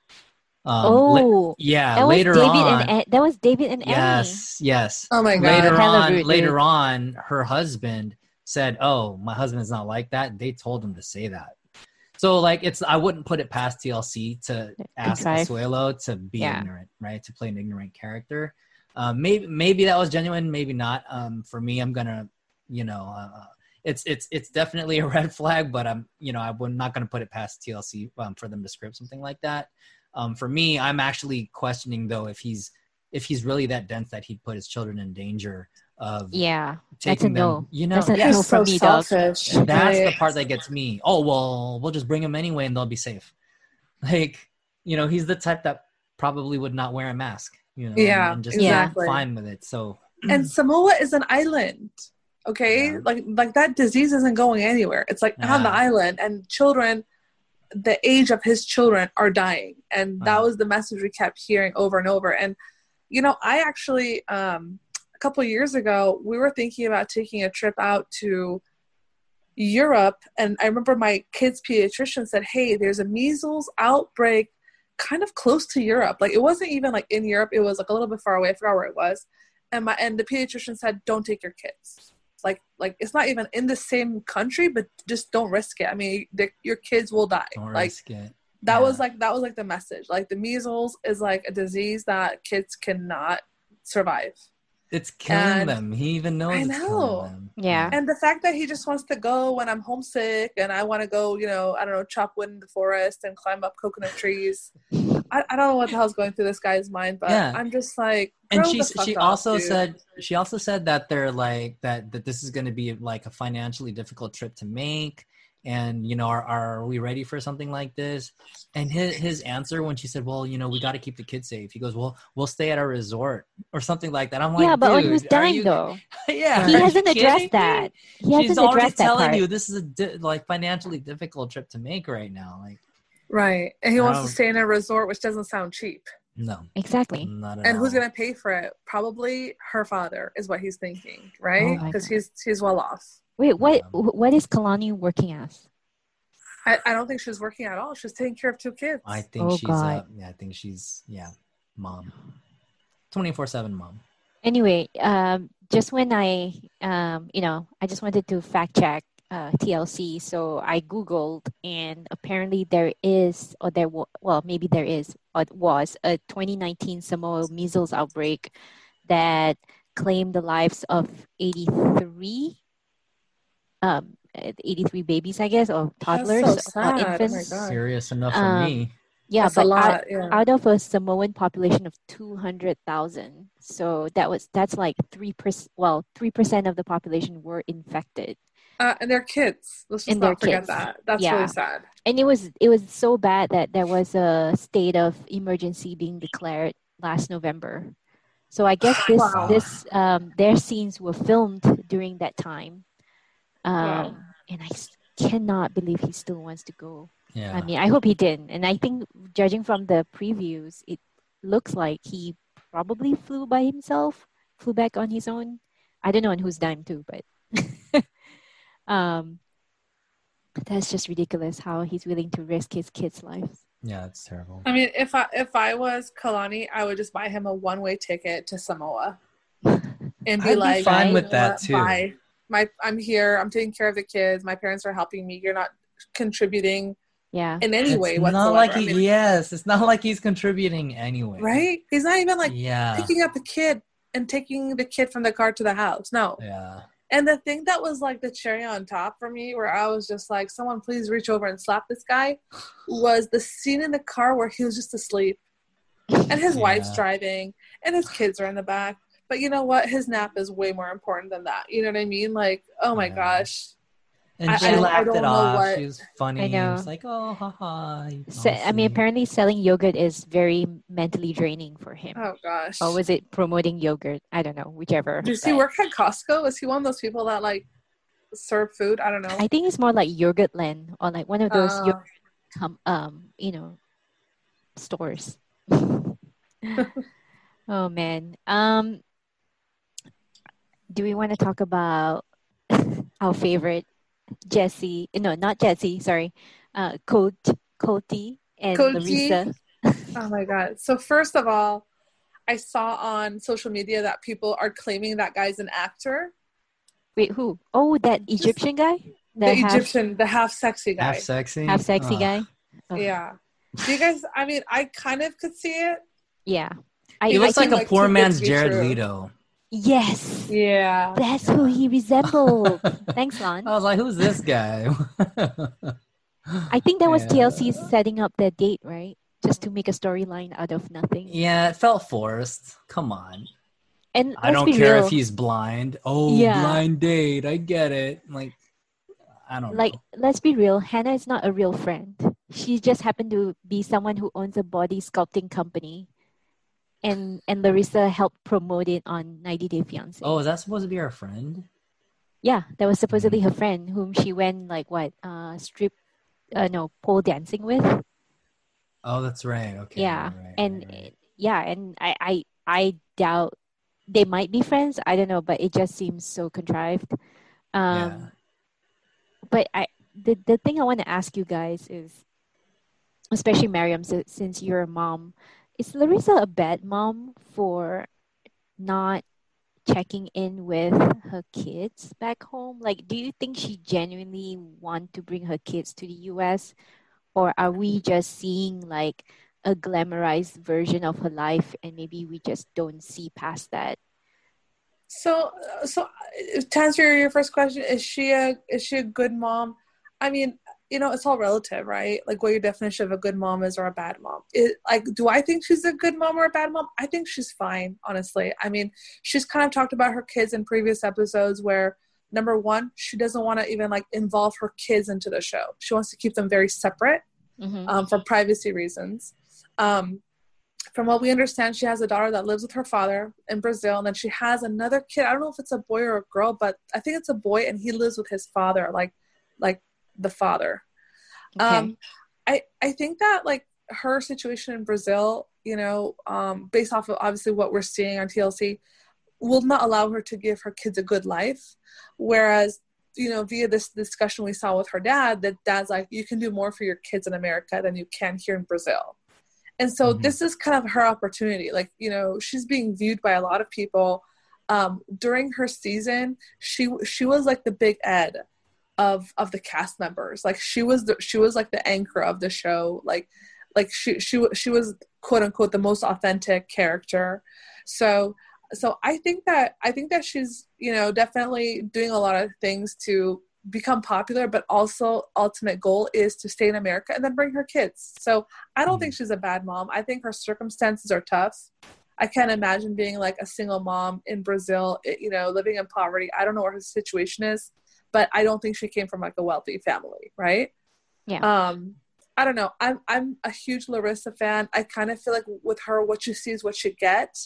Um, la- oh, yeah. that was later David on, and An- that was David and Annie. yes, yes oh my god later Hella on rude, later dude. on her husband said oh my husband's not like that they told him to say that so like it's i wouldn't put it past tlc to ask Contrive. Asuelu to be Yeah. ignorant right to play an ignorant character um, maybe maybe that was genuine maybe not um, for me i'm gonna you know uh, it's it's it's definitely a red flag but i'm you know i'm not gonna put it past tlc um, for them to script something like that um, for me i'm actually questioning though if he's if he's really that dense that he'd put his children in danger of Yeah, that's a taking them, no. you know, That's yes, no from me, selfish and that's the part that gets me. Oh well, we'll just bring them anyway, and they'll be safe. Like, you know, he's the type that probably would not wear a mask. You know, Yeah, and just Yeah. be fine with it. So, and Samoa is an island. Okay, Yeah. like like that disease isn't going anywhere. It's like on the island, and children, the age of his children are dying, and that was the message we kept hearing over and over. And you know, I actually um, a couple years ago we were thinking about taking a trip out to Europe, and I remember my kid's pediatrician said, "Hey, there's a measles outbreak." kind of close to Europe. Like it wasn't even like in Europe. It was like a little bit far away. I forgot where it was. And my and the pediatrician said, "Don't take your kids." Like like it's not even in the same country, but just don't risk it. I mean, the, your kids will die. don't like that Yeah. was like that was like the message. Like the measles is like a disease that kids cannot survive. It's killing and- them. He even knows I it's know. killing them. Yeah. And the fact that he just wants to go when I'm homesick and I want to go, you know, I don't know, chop wood in the forest and climb up coconut trees. I, I don't know what the hell's going through this guy's mind, but Yeah. I'm just like, and she she up, also dude. said she also said that they're like that that this is going to be like a financially difficult trip to make and you know are, are we ready for something like this and his, his answer when she said well you know we got to keep the kids safe he goes well we'll stay at a resort or something like that i'm like yeah, but on "Dude, whose are dime you-" though? yeah He hasn't addressed that. He she's hasn't already addressed that telling part. you this is a di- like financially difficult trip to make right now like right. And he wants Um, to stay in a resort, which doesn't sound cheap. no Exactly. not at And who's going to pay for it? Probably her father, is what he's thinking, right? Oh Because God. he's he's well off. Wait, what? Yeah. What is Kalani working as? I, I don't think she was working at all. She was taking care of two kids. i think Oh, she's God. uh, yeah i think she's yeah mom 24-7 mom Anyway, um, just when I, um, you know, I just wanted to fact check uh, TLC, so I googled, and apparently there is, or there was, well, maybe there is, or was a 2019 Samoa measles outbreak that claimed the lives of 83, um, 83 babies, I guess, or toddlers so or sad. Oh infants. Serious enough for Um, me Yeah, That's but a out- yeah. out of a Samoan population of 200,000. So that was that's like 3% well, 3% of the population were infected. Uh, and they're kids. Let's just And not forget kids. that. That's Yeah. really sad. And it was it was so bad that there was a state of emergency being declared last November. So I guess this Wow. this um, their scenes were filmed during that time. Um, Wow. and I cannot believe he still wants to go. yeah I mean, I hope he didn't. And I think, judging from the previews, it looks like he probably flew by himself, flew back on his own. I don't know on whose dime too, but um, that's just ridiculous how he's willing to risk his kids' lives. yeah it's terrible I mean, if I if I was Kalani, I would just buy him a one way ticket to Samoa and be I'd be like, fine with that, what? too." Bye. My I'm here. I'm taking care of the kids. My parents are helping me. You're not contributing Yeah, in any it's way not whatsoever. like I he, mean, yes it's not like he's contributing anyway right? He's not even like yeah picking up the kid and taking the kid from the car to the house. No. Yeah. And the thing that was like the cherry on top for me, where I was just like, someone please reach over and slap this guy, was the scene in the car where he was just asleep and his Yeah. wife's driving and his kids are in the back. But you know what? His nap is way more important than that. You know what I mean? Like, oh my Yeah. gosh. And I- she I- I laughed don't it off. what- She was funny. I know. It was like, oh, haha. you Se- I mean, apparently selling yogurt is very mentally draining for him. Oh gosh. Or was it promoting yogurt? I don't know, whichever. Does he work at Costco? Is he one of those people that like serve food? I don't know. I think it's more like Yogurtland or like one of those Uh, yogurt com- um, you know, stores. oh man. Um do we want to talk about our favorite Jesse? No, not Jesse, sorry. Uh Colt Cody and Cody. Larissa. Oh my god. So first of all, I saw on social media that people are claiming that guy's an actor. Wait, who? Oh, that Egyptian guy? The, half, Egyptian, the half sexy guy. Half sexy. half sexy Ugh. guy? Oh, Yeah. Do you guys I mean I kind of could see it. Yeah. I, He I looks like a like poor man's Jared true. Leto. Yes. Yeah. That's who he resembled. Thanks, Lon. I was like, who's this guy? I think that was Yeah. TLC setting up their date, right? Just to make a storyline out of nothing. yeah, it felt forced. Come on. And I don't care real. if he's blind. Oh, Yeah. blind date. I get it. Like, I don't like know. let's be real hannah is not a real friend she just happened to be someone who owns a body sculpting company and and larissa helped promote it on 90 day fiance Oh, is that supposed to be her friend? yeah that was supposedly her friend whom she went like what uh strip uh no pole dancing with Oh, that's right. Okay. yeah right, and right, right. yeah and I, I i doubt they might be friends i don't know but it just seems so contrived um yeah. but I the, the thing I want to ask you guys is, especially Miriam, si- since you're a mom, is Larissa a bad mom for not checking in with her kids back home? Like, do you think she genuinely want to bring her kids to the U.S., or are we just seeing like a glamorized version of her life, and maybe we just don't see past that? So, so uh, to answer your first question, is she a is she a good mom? I mean, you know, it's all relative, right? Like what your definition of a good mom is or a bad mom. It, like, do I think she's a good mom or a bad mom? I think she's fine, honestly. I mean, she's kind of talked about her kids in previous episodes where number one, she doesn't want to even like involve her kids into the show. She wants to keep them very separate Mm-hmm. um, for privacy reasons. Um, from what we understand, she has a daughter that lives with her father in Brazil, and then she has another kid. I don't know if it's a boy or a girl, but I think it's a boy, and he lives with his father, like like the father. Okay. Um, I I think that like her situation in Brazil, you know, um, based off of obviously what we're seeing on TLC, will not allow her to give her kids a good life. Whereas, you know, via this discussion we saw with her dad, that dad's like, you can do more for your kids in America than you can here in Brazil. And so Mhm. this is kind of her opportunity. Like, you know, she's being viewed by a lot of people. Um, during her season, she she was like the big Ed of of the cast members. Like she was the she was like the anchor of the show. Like like she she she was quote unquote the most authentic character. So so I think that I think that she's you know definitely doing a lot of things to become popular, but also ultimate goal is to stay in America and then bring her kids. So I don't think mm. she's a bad mom. I think her circumstances are tough. I can't imagine being like a single mom in Brazil, you know, living in poverty. I don't know what her situation is, but I don't think she came from like a wealthy family, right? Yeah. Um, I don't know. I'm I'm a huge Larissa fan. I kind of feel like with her, what you see is what you get,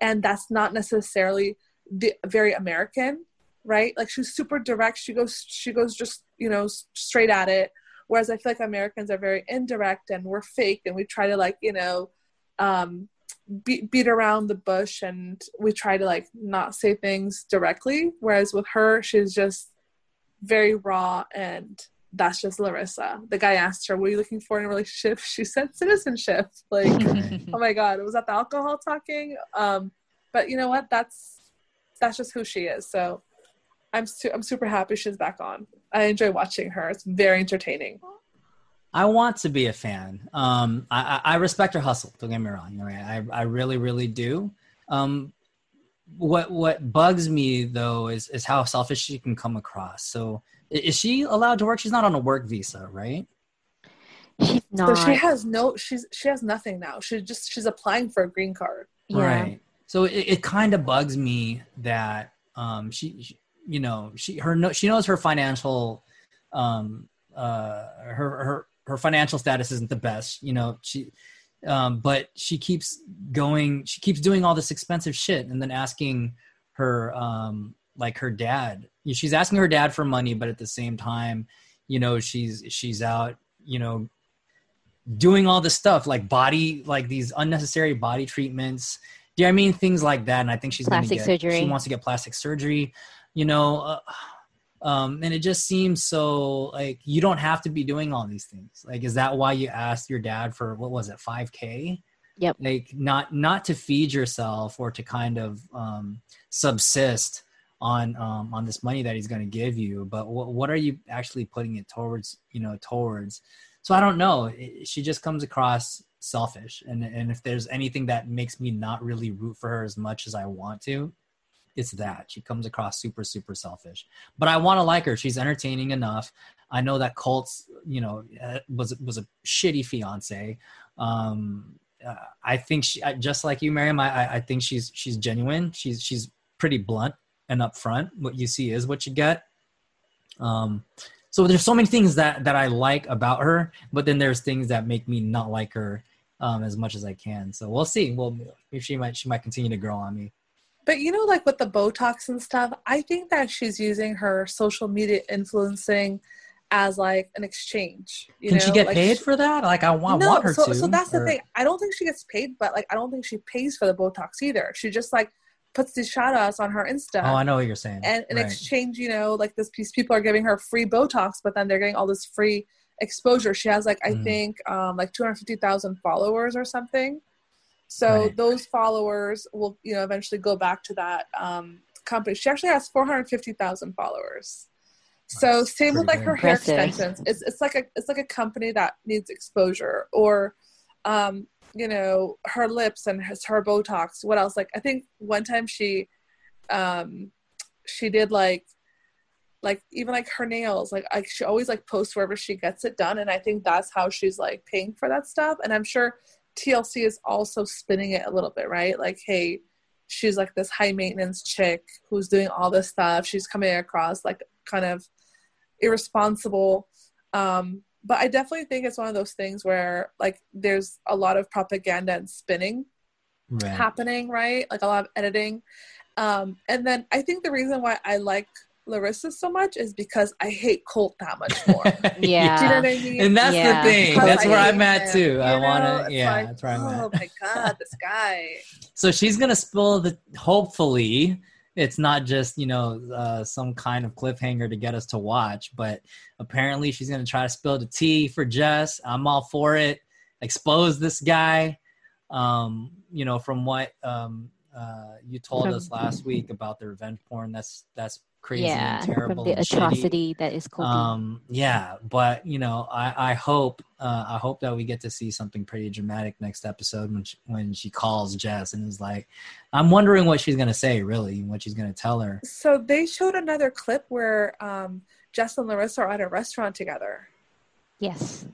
and that's not necessarily the very American, right? Like she's super direct. She goes she goes just you know straight at it. Whereas I feel like Americans are very indirect and we're fake and we try to like you know um, beat beat around the bush and we try to like not say things directly. Whereas with her, she's just very raw and that's just Larissa. The guy asked her, "What are you looking for in a relationship?" She said, "Citizenship." Like, oh my god, was that the alcohol talking? Um, but you know what? That's that's just who she is. So I'm su- I'm super happy she's back on. I enjoy watching her. It's very entertaining. I want to be a fan. Um, I, I I respect her hustle. Don't get me wrong. Right, I I really really do. Um, what what bugs me though is is how selfish she can come across. So is she allowed to work? She's not on a work visa, right? She's So not. she has no. She's she has nothing now. She just she's applying for a green card. yeah. Right. So it, it kind of bugs me that um she, she you know she her no, she knows her financial um uh her her her financial status isn't the best you know she um but she keeps going she keeps doing all this expensive shit and then asking her um like her dad. She's asking her dad for money but at the same time you know she's she's out you know doing all this stuff like body like these unnecessary body treatments. Do you know i mean things like that. And i think she's Plastic gonna get, surgery. she wants to get plastic surgery. You know uh, um and it just seems so like you don't have to be doing all these things. Like is that why you asked your dad for what was it 5k Yep. like not not to feed yourself or to kind of um subsist on um on this money that he's going to give you but what what are you actually putting it towards you know towards? So i don't know. It- she just comes across selfish and and if there's anything that makes me not really root for her as much as i want to it's that. She comes across super super selfish. But i want to like her. She's entertaining enough. I know that colt's you know uh, was was a shitty fiance. Um uh, i think she just like you miriam I, I i think she's she's genuine. She's she's pretty blunt and upfront. What you see is what you get. Um so there's so many things that that i like about her but then there's things that make me not like her um as much as i can. So we'll see. Well if she might she might continue to grow on me But you know, like with the Botox and stuff, I think that she's using her social media influencing as like an exchange. You can know? she get Like, paid she- for that like i want, no, want her so, to so that's the thing. I don't think she gets paid, but like I don't think she pays for the Botox either. She just like puts these shout outs on her Insta. oh i know what you're saying and in Right. exchange, you know, like this piece, people are giving her free Botox, but then they're getting all this free exposure. She has like I Mhm. think um, like two hundred fifty thousand followers or something. So Right. those followers will you know eventually go back to that um, company. She actually has four hundred fifty thousand followers. So same with like her hair extensions. It's it's like a it's like a company that needs exposure or um, you know her lips and his, her Botox. What else? Like I think one time she um, she did like like even like her nails like like she always like posts wherever she gets it done and i think that's how she's like paying for that stuff and i'm sure tlc is also spinning it a little bit right like hey she's like this high maintenance chick who's doing all this stuff she's coming across like kind of irresponsible um but i definitely think it's one of those things where like there's a lot of propaganda and spinning right. happening, right? Like a lot of editing. Um, and then I think the reason why I like Larissa so much is because I hate Colt that much more. Do you know Yeah. what I mean? and that's Yeah. the thing Because that's I where i'm at him, too you i want know? to It's yeah like, that's where i'm oh at my god, this guy. so she's gonna spill the hopefully it's not just you know uh, some kind of cliffhanger to get us to watch but apparently she's gonna try to spill the tea for jess i'm all for it expose this guy um you know from what um uh you told us last week about the revenge porn that's that's crazy yeah, and from terrible the and shitty. atrocity that is Colby. um yeah but you know i i hope uh i hope that we get to see something pretty dramatic next episode when she, when she calls jess and is like i'm wondering what she's gonna say really what she's gonna tell her So they showed another clip where um, Jess and Larissa are at a restaurant together. yes.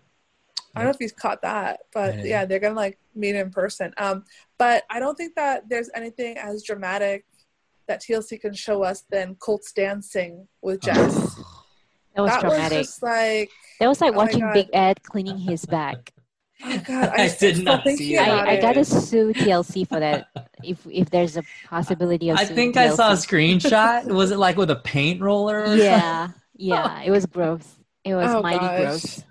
I don't know if you've caught that, but yeah, they're gonna like meet in person. Um, but I don't think that there's anything as dramatic that TLC can show us than Colt's dancing with Jess. That was that traumatic. was just like, that was like oh watching Big Ed cleaning his back. oh god, I I, did not see that. I, I gotta sue TLC for that. If if there's a possibility of i suing think i saw a screenshot was it like with a paint roller or Yeah, yeah. It was gross. It was Oh, mighty gosh. gross.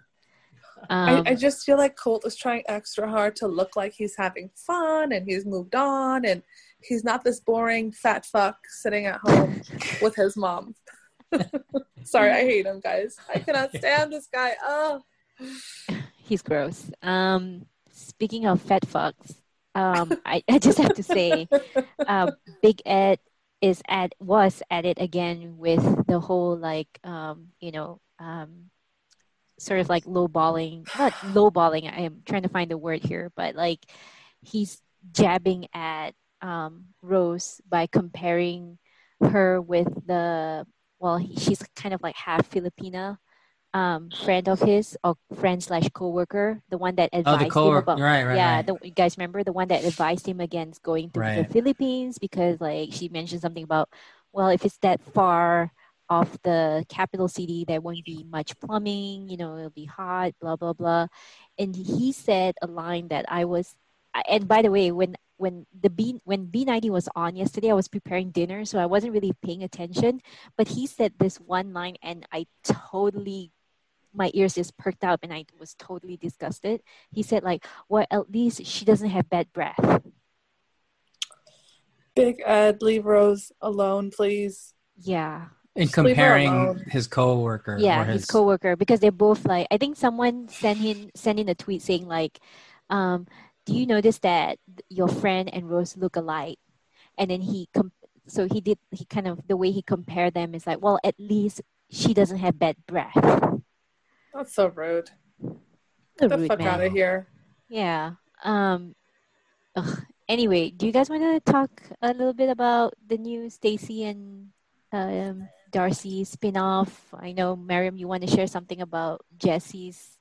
I, Um, I just feel like Colt is trying extra hard to look like he's having fun and he's moved on and he's not this boring fat fuck sitting at home with his mom. Sorry, I hate him, guys. I cannot stand this guy. Oh, he's gross. Um, speaking of fat fucks, um, I, I just have to say, uh, Big Ed is at was at it again with the whole like um, you know um, sort of like lowballing, not lowballing. I am trying to find the word here, but like he's jabbing at um, Rose by comparing her with the well, he- she's kind of like half Filipina um, friend of his or friend slash coworker, the one that Oh, advised the him about Right, right, yeah, right. the, you guys remember the one that advised him against going to the Philippines because like she mentioned something about well, if it's that far off the capital city, there won't be much plumbing. You know, it'll be hot, blah blah blah. And he said a line that I was. And by the way, when when the B when B ninety was on yesterday, I was preparing dinner, so I wasn't really paying attention. But he said this one line, and I totally my ears just perked up, and I was totally disgusted. He said like, "Well, at least she doesn't have bad breath." Big Ed, leave Rose alone, please. Yeah, In Just leave her comparing alone. his coworker. yeah or his, his coworker because they're both like i think someone sent in sent in a tweet saying like um do you notice that your friend and rose look alike and then he com- so he did he kind of the way he compared them is like well at least she doesn't have bad breath That's so rude. Get the rude fuck man. out of here. yeah um ugh. anyway do you guys want to talk a little bit about the new stacy and um darcy spin-off i know Miriam, you want to share something about jesse's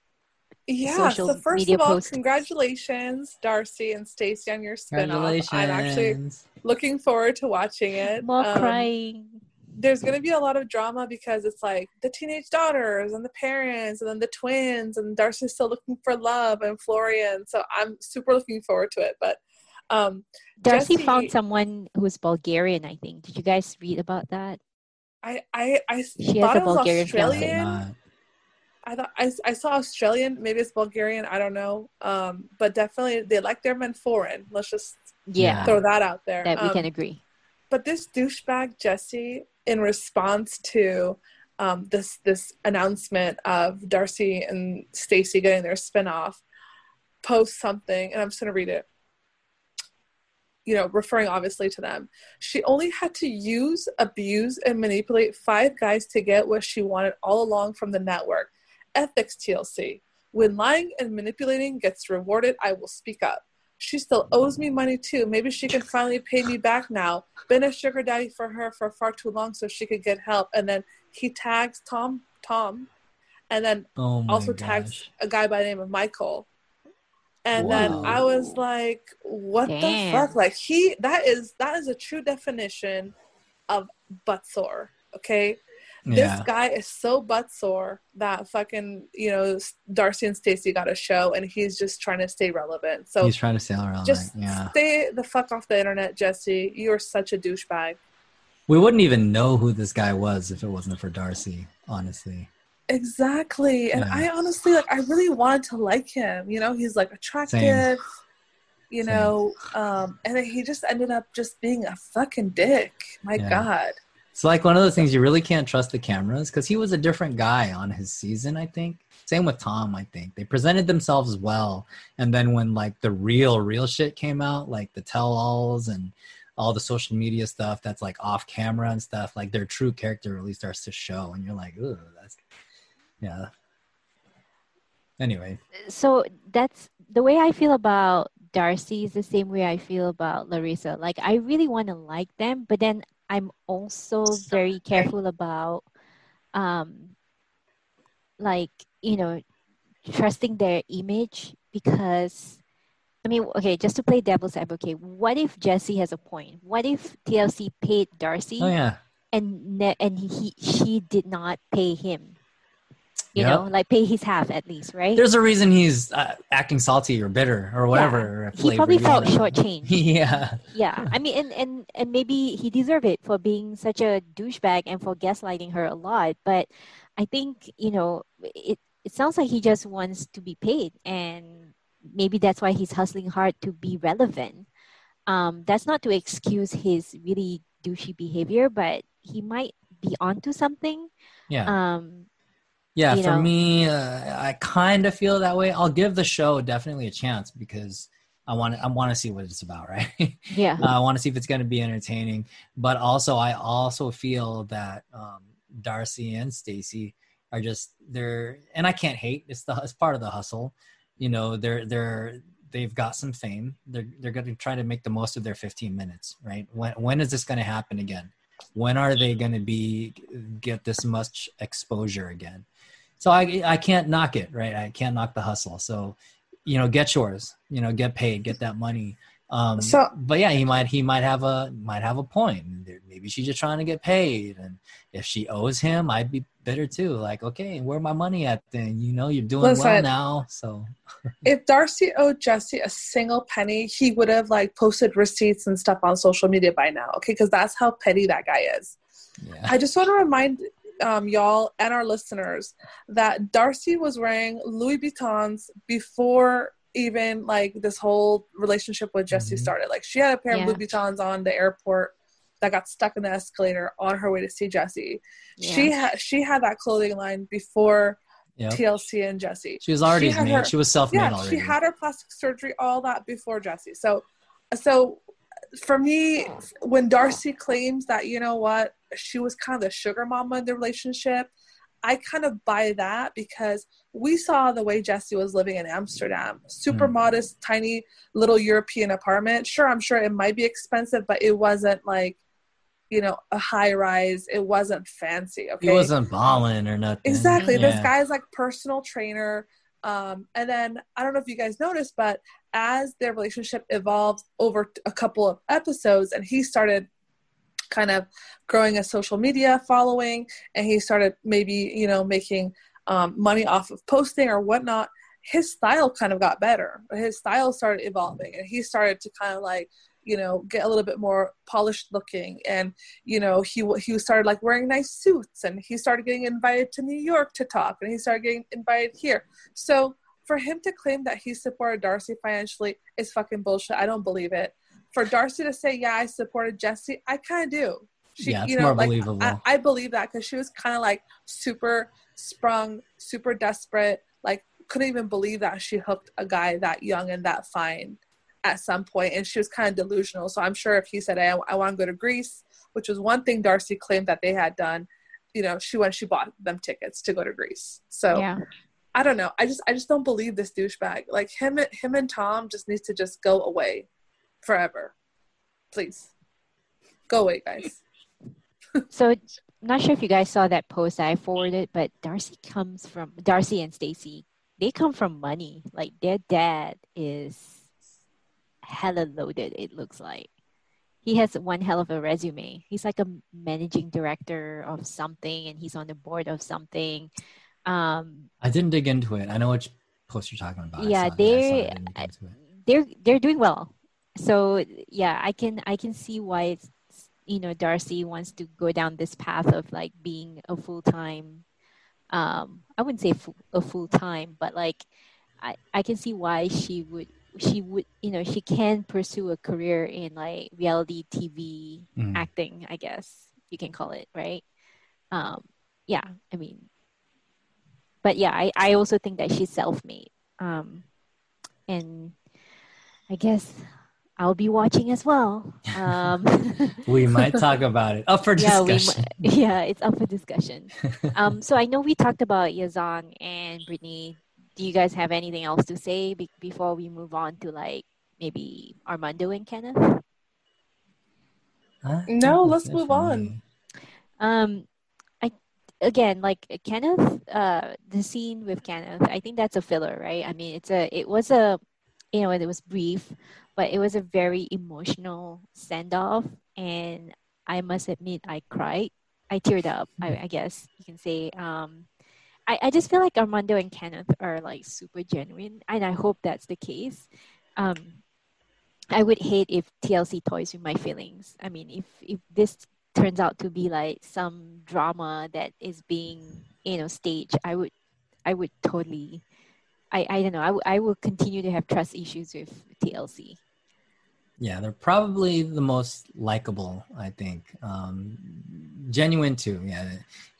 Yeah. social so first media of all, post. congratulations, Darcy and Stacey, on your spinoff. Congratulations. I'm actually looking forward to watching it. more Um, crying there's going to be a lot of drama because it's like the teenage daughters and the parents and then the twins and Darcy's still looking for love and Florian. So I'm super looking forward to it. But um, Darcy Jesse- found someone who's Bulgarian, I think. Did you guys read about that? I I I She thought has it a was Bulgarian fiance. Australian. I thought I, I saw Australian. Maybe it's Bulgarian. I don't know. Um, but definitely they like their men foreign. Let's just Yeah, throw that out there. that we Um, can agree. but this douchebag Jesse, in response to um, this this announcement of Darcy and Stacy getting their spinoff, posts something, and I'm just gonna read it. You know, referring obviously to them. She only had to use, abuse, and manipulate five guys to get what she wanted all along from the network. Ethics TLC. When lying and manipulating gets rewarded, I will speak up. She still owes me money too. Maybe she can finally pay me back now. Been a sugar daddy for her for far too long so she could get help. And then he tags Tom Tom and then Oh also gosh. tags a guy by the name of Michael. And Wow. then I was like, what the fuck? Like he that is that is a true definition of butt sore. Okay. This guy is so butt sore that fucking, you know, Darcy and Stacy got a show and he's just trying to stay relevant. So He's trying to stay around. just yeah. stay the fuck off the internet, Jesse. You are such a douchebag. We wouldn't even know who this guy was if it wasn't for Darcy, honestly. Exactly. And Yeah. I honestly like I really wanted to like him. You know, he's like attractive. You Same. know, um, and then he just ended up just being a fucking dick. My Yeah. God. It's like one of those things you really can't trust the cameras because he was a different guy on his season, I think. Same with Tom, I think. They presented themselves well. And then when like the real, real shit came out, like the tell alls and all the social media stuff that's like off camera and stuff, like their true character really starts to show. And you're like, ooh, that's, yeah. Anyway, So that's the way I feel about Darcy is the same way I feel about Larissa. Like I really want to like them, but then I'm also very careful about um like, you know, trusting their image because I mean, okay, just to play devil's advocate, what if Jesse has a point? What if TLC paid Darcy oh yeah. and ne- and he she did not pay him? You Yep. know, like pay his half at least, right? There's a reason he's uh, acting salty or bitter or whatever. or he probably felt shortchanged. yeah. yeah, I mean, and, and and maybe he deserved it for being such a douchebag and for gaslighting her a lot. But I think you know, it it sounds like he just wants to be paid, and maybe that's why he's hustling hard to be relevant. Um, that's not to excuse his really douchey behavior, but he might be onto something. Yeah. Um, Yeah, you for know. me, uh, I kind of feel that way. I'll give the show definitely a chance because I want to. I want to see what it's about, right? yeah, Uh, I want to see if it's going to be entertaining. But also, I also feel that um, Darcy and Stacy are just they're, and I can't hate. It's the it's part of the hustle. You know, they're they're they've got some fame. They're they're going to try to make the most of their 15 minutes, right? When when is this going to happen again? When are they going to be get this much exposure again? So I I can't knock it, right? I can't knock the hustle. So you know, get yours. You know, get paid, get that money. Um, So- but yeah, he might he might have a might have a point. Maybe she's just trying to get paid, and if she owes him, I'd be bitter too. Like, okay, where my money at? Then you know you're doing well now, so if Darcy owed Jesse a single penny, he would have like posted receipts and stuff on social media by now. Okay, because that's how petty that guy is. yeah. I just want to remind um, y'all and our listeners that Darcy was wearing Louis Vuittons before even like this whole relationship with Jesse Mhm. started. Like she had a pair Yeah. of Louis Vuittons on the airport that got stuck in the escalator on her way to see Jesse. She had she had that clothing line before Yep. TLC and Jesse. She was already She made. her- she was self-made yeah, already. she had her plastic surgery, all that before Jesse. So, so for me, when Darcy claims that you know what she was kind of the sugar mama in the relationship, I kind of buy that because we saw the way Jesse was living in Amsterdam, super Mm. modest, tiny little European apartment. Sure, I'm sure it might be expensive, but it wasn't like you know a high rise. It wasn't fancy. Okay, He wasn't balling or nothing. Exactly. This guy's like personal trainer. Um, and then I don't know if you guys noticed, but as their relationship evolved over a couple of episodes, and he started kind of growing a social media following, and he started maybe you know making um, money off of posting or whatnot. His style kind of got better. His style started evolving, and he started to kind of like you know get a little bit more polished looking and you know he he started like wearing nice suits and he started getting invited to New York to talk and he started getting invited here. So for him to claim that he supported Darcy financially is fucking bullshit. I don't believe it. For Darcy to say, "Yeah, I supported Jesse," I kind of do. She, Yeah, it's you know, more like believable. I, I believe that because she was kind of like super sprung, super desperate. Like couldn't even believe that she hooked a guy that young and that fine at some point, and she was kind of delusional. So I'm sure if he said, "Hey, I, I want to go to Greece," which was one thing Darcy claimed that they had done, you know, she went, she bought them tickets to go to Greece. So yeah. I don't know. I just, I just don't believe this douchebag. Like him, him and Tom just needs to just go away, forever. Please, go away, guys. So not sure if you guys saw that post I forwarded, but Darcy comes from Darcy and Stacy. They come from money. Like their dad is hella loaded. It looks like he has one hell of a resume. He's like a managing director of something, and he's on the board of something. Um, I didn't dig into it. I know which post you're talking about. Yeah, saw it. I saw it. they- I didn't dig into it. they're they're doing well. So yeah, I can I can see why it's you know Darcy wants to go down this path of like being a full time. Um, I wouldn't say a full time, but like I I can see why she would she would you know she can pursue a career in like reality TV Mhm. acting. I guess you can call it right. Um, yeah, I mean, but yeah, I I also think that she's self made. Um, and I guess I'll be watching as well. Um, We might talk about it. Up for yeah, we, discussion. yeah, it's up for discussion. Um, so I know we talked about Yazan and Brittany. Do you guys have anything else to say be- before we move on to like maybe Armando and Kenneth? Huh? No, let's move on. Um, I again like Kenneth. Uh, the scene with Kenneth. I think that's a filler, right? I mean, it's a. It was a, you know, it was brief, but it was a very emotional send off, and I must admit, I cried. I teared up. I, I guess you can say. Um, I, I just feel like Armando and Kenneth are like super genuine, and I hope that's the case. Um, I would hate if TLC toys with my feelings. I mean, if if this turns out to be like some drama that is being you know staged, I would I would totally. I, I don't know. I, w- I will continue to have trust issues with TLC. Yeah, they're probably the most likable. I think um, genuine too. Yeah,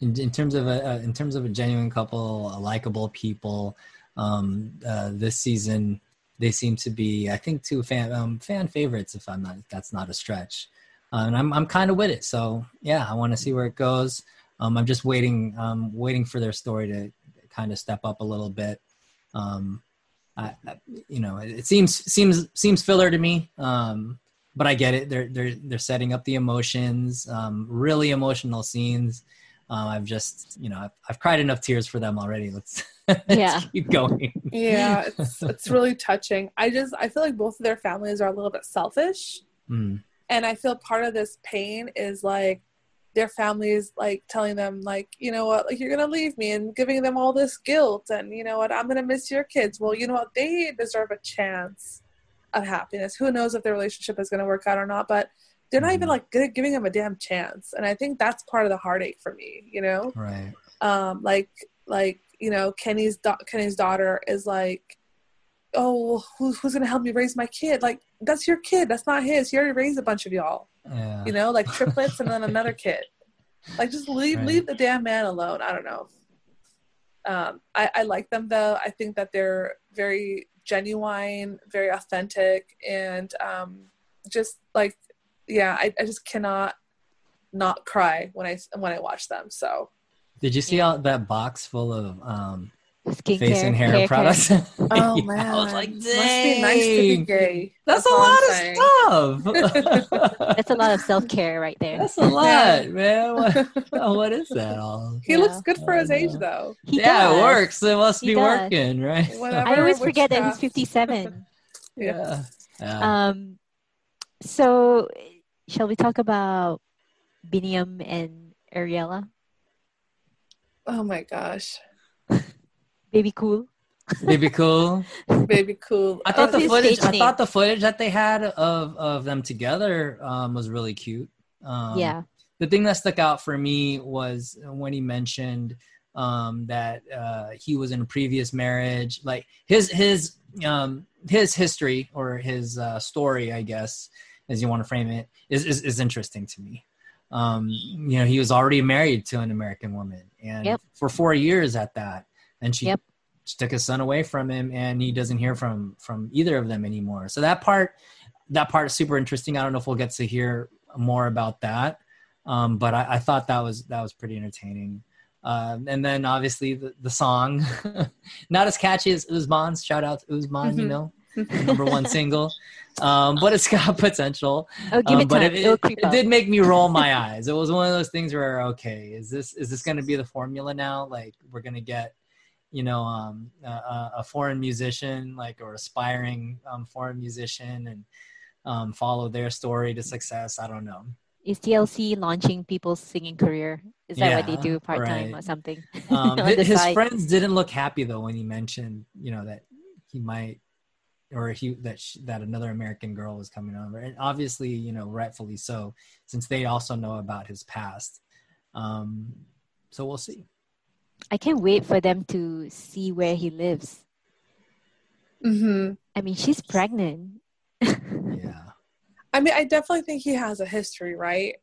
in, in terms of a uh, in terms of a genuine couple, a likable people. Um, uh, this season, they seem to be, I think, two fan um, fan favorites. If I'm not, that's not a stretch, uh, and I'm I'm kind of with it. So yeah, I want to see where it goes. Um, I'm just waiting, um, waiting for their story to kind of step up a little bit. Um, I, I- you know, it, it seems seems seems filler to me. Um, but I get it. They're they're they're setting up the emotions. Um, really emotional scenes. Um, I've just you know I've, I've cried enough tears for them already. Let's, let's Yeah. keep going. Yeah, it's it's really touching. I just I feel like both of their families are a little bit selfish. Mm, and i feel part of this pain is like their families like telling them like you know what? Like you're gonna leave me and giving them all this guilt and you know what? I'm gonna miss your kids. Well you know what? They deserve a chance of happiness. Who knows if their relationship is gonna work out or not but they're not even Mhm. like gi- giving them a damn chance and i think that's part of the heartache for me you know? Right. um like like you know kenny's kenny's daughter is like oh who's, who's gonna help me raise my kid? Like that's your kid. That's not his. He already raised a bunch of y'all Yeah. you know like triplets and then another kid. Like just leave Right. leave the damn man alone. I don't know. Um I, I like them though. I think that they're very genuine very authentic and um just like yeah i, I just cannot not cry when i when i watch them so. Did you see all that box full of um, Skincare, face and hair, care, care. products? oh Yeah, man I was like, must be nice to be dang. gay That's, a lot of stuff. That's a lot of self care right there. That's a lot, man. What, what is that all? he Yeah. looks good for I his age though He yeah, does. it works. It must He be does. working, right? Whatever. I always forget that he's 57. Yeah. yeah. Um, so shall we talk about Biniam and Ariela? oh my gosh Baby cool. Baby cool. baby cool I thought the footage. I thought the footage that they had of of them together um, was really cute. Um, yeah. the thing that stuck out for me was when he mentioned um, that uh, he was in a previous marriage like his his um, his history or his uh, story i guess as you want to frame it is, is, is interesting to me um, you know he was already married to an american woman and Yep. for four years at that and she, Yep. she took his son away from him and he doesn't hear from from either of them anymore so that part that part is super interesting i don't know if we'll get to hear more about that um, but I, I thought that was that was pretty entertaining. Um, and then obviously the, the song, not as catchy as Usman's. Shout out to Usman, you Mhm. know, number one single, um, but it's got potential. Oh, give Um, it but time. it, it, it did make me roll my eyes. It was one of those things where okay, is this is this going to be the formula now? Like we're going to get you know um, a- a, foreign musician like or aspiring um, foreign musician and um, follow their story to success. I don't know. Is TLC launching people's singing career? Is that what they do part time right. or something? Um, On hi- the his friends didn't look happy though when he mentioned, you know, that he might, or he that sh- that another American girl was coming over, and obviously, you know, rightfully so, since they also know about his past. Um, so we'll see. I can't wait for them to see where he lives. hmm I mean, she's pregnant. Yeah, I mean, I definitely think he has a history, right?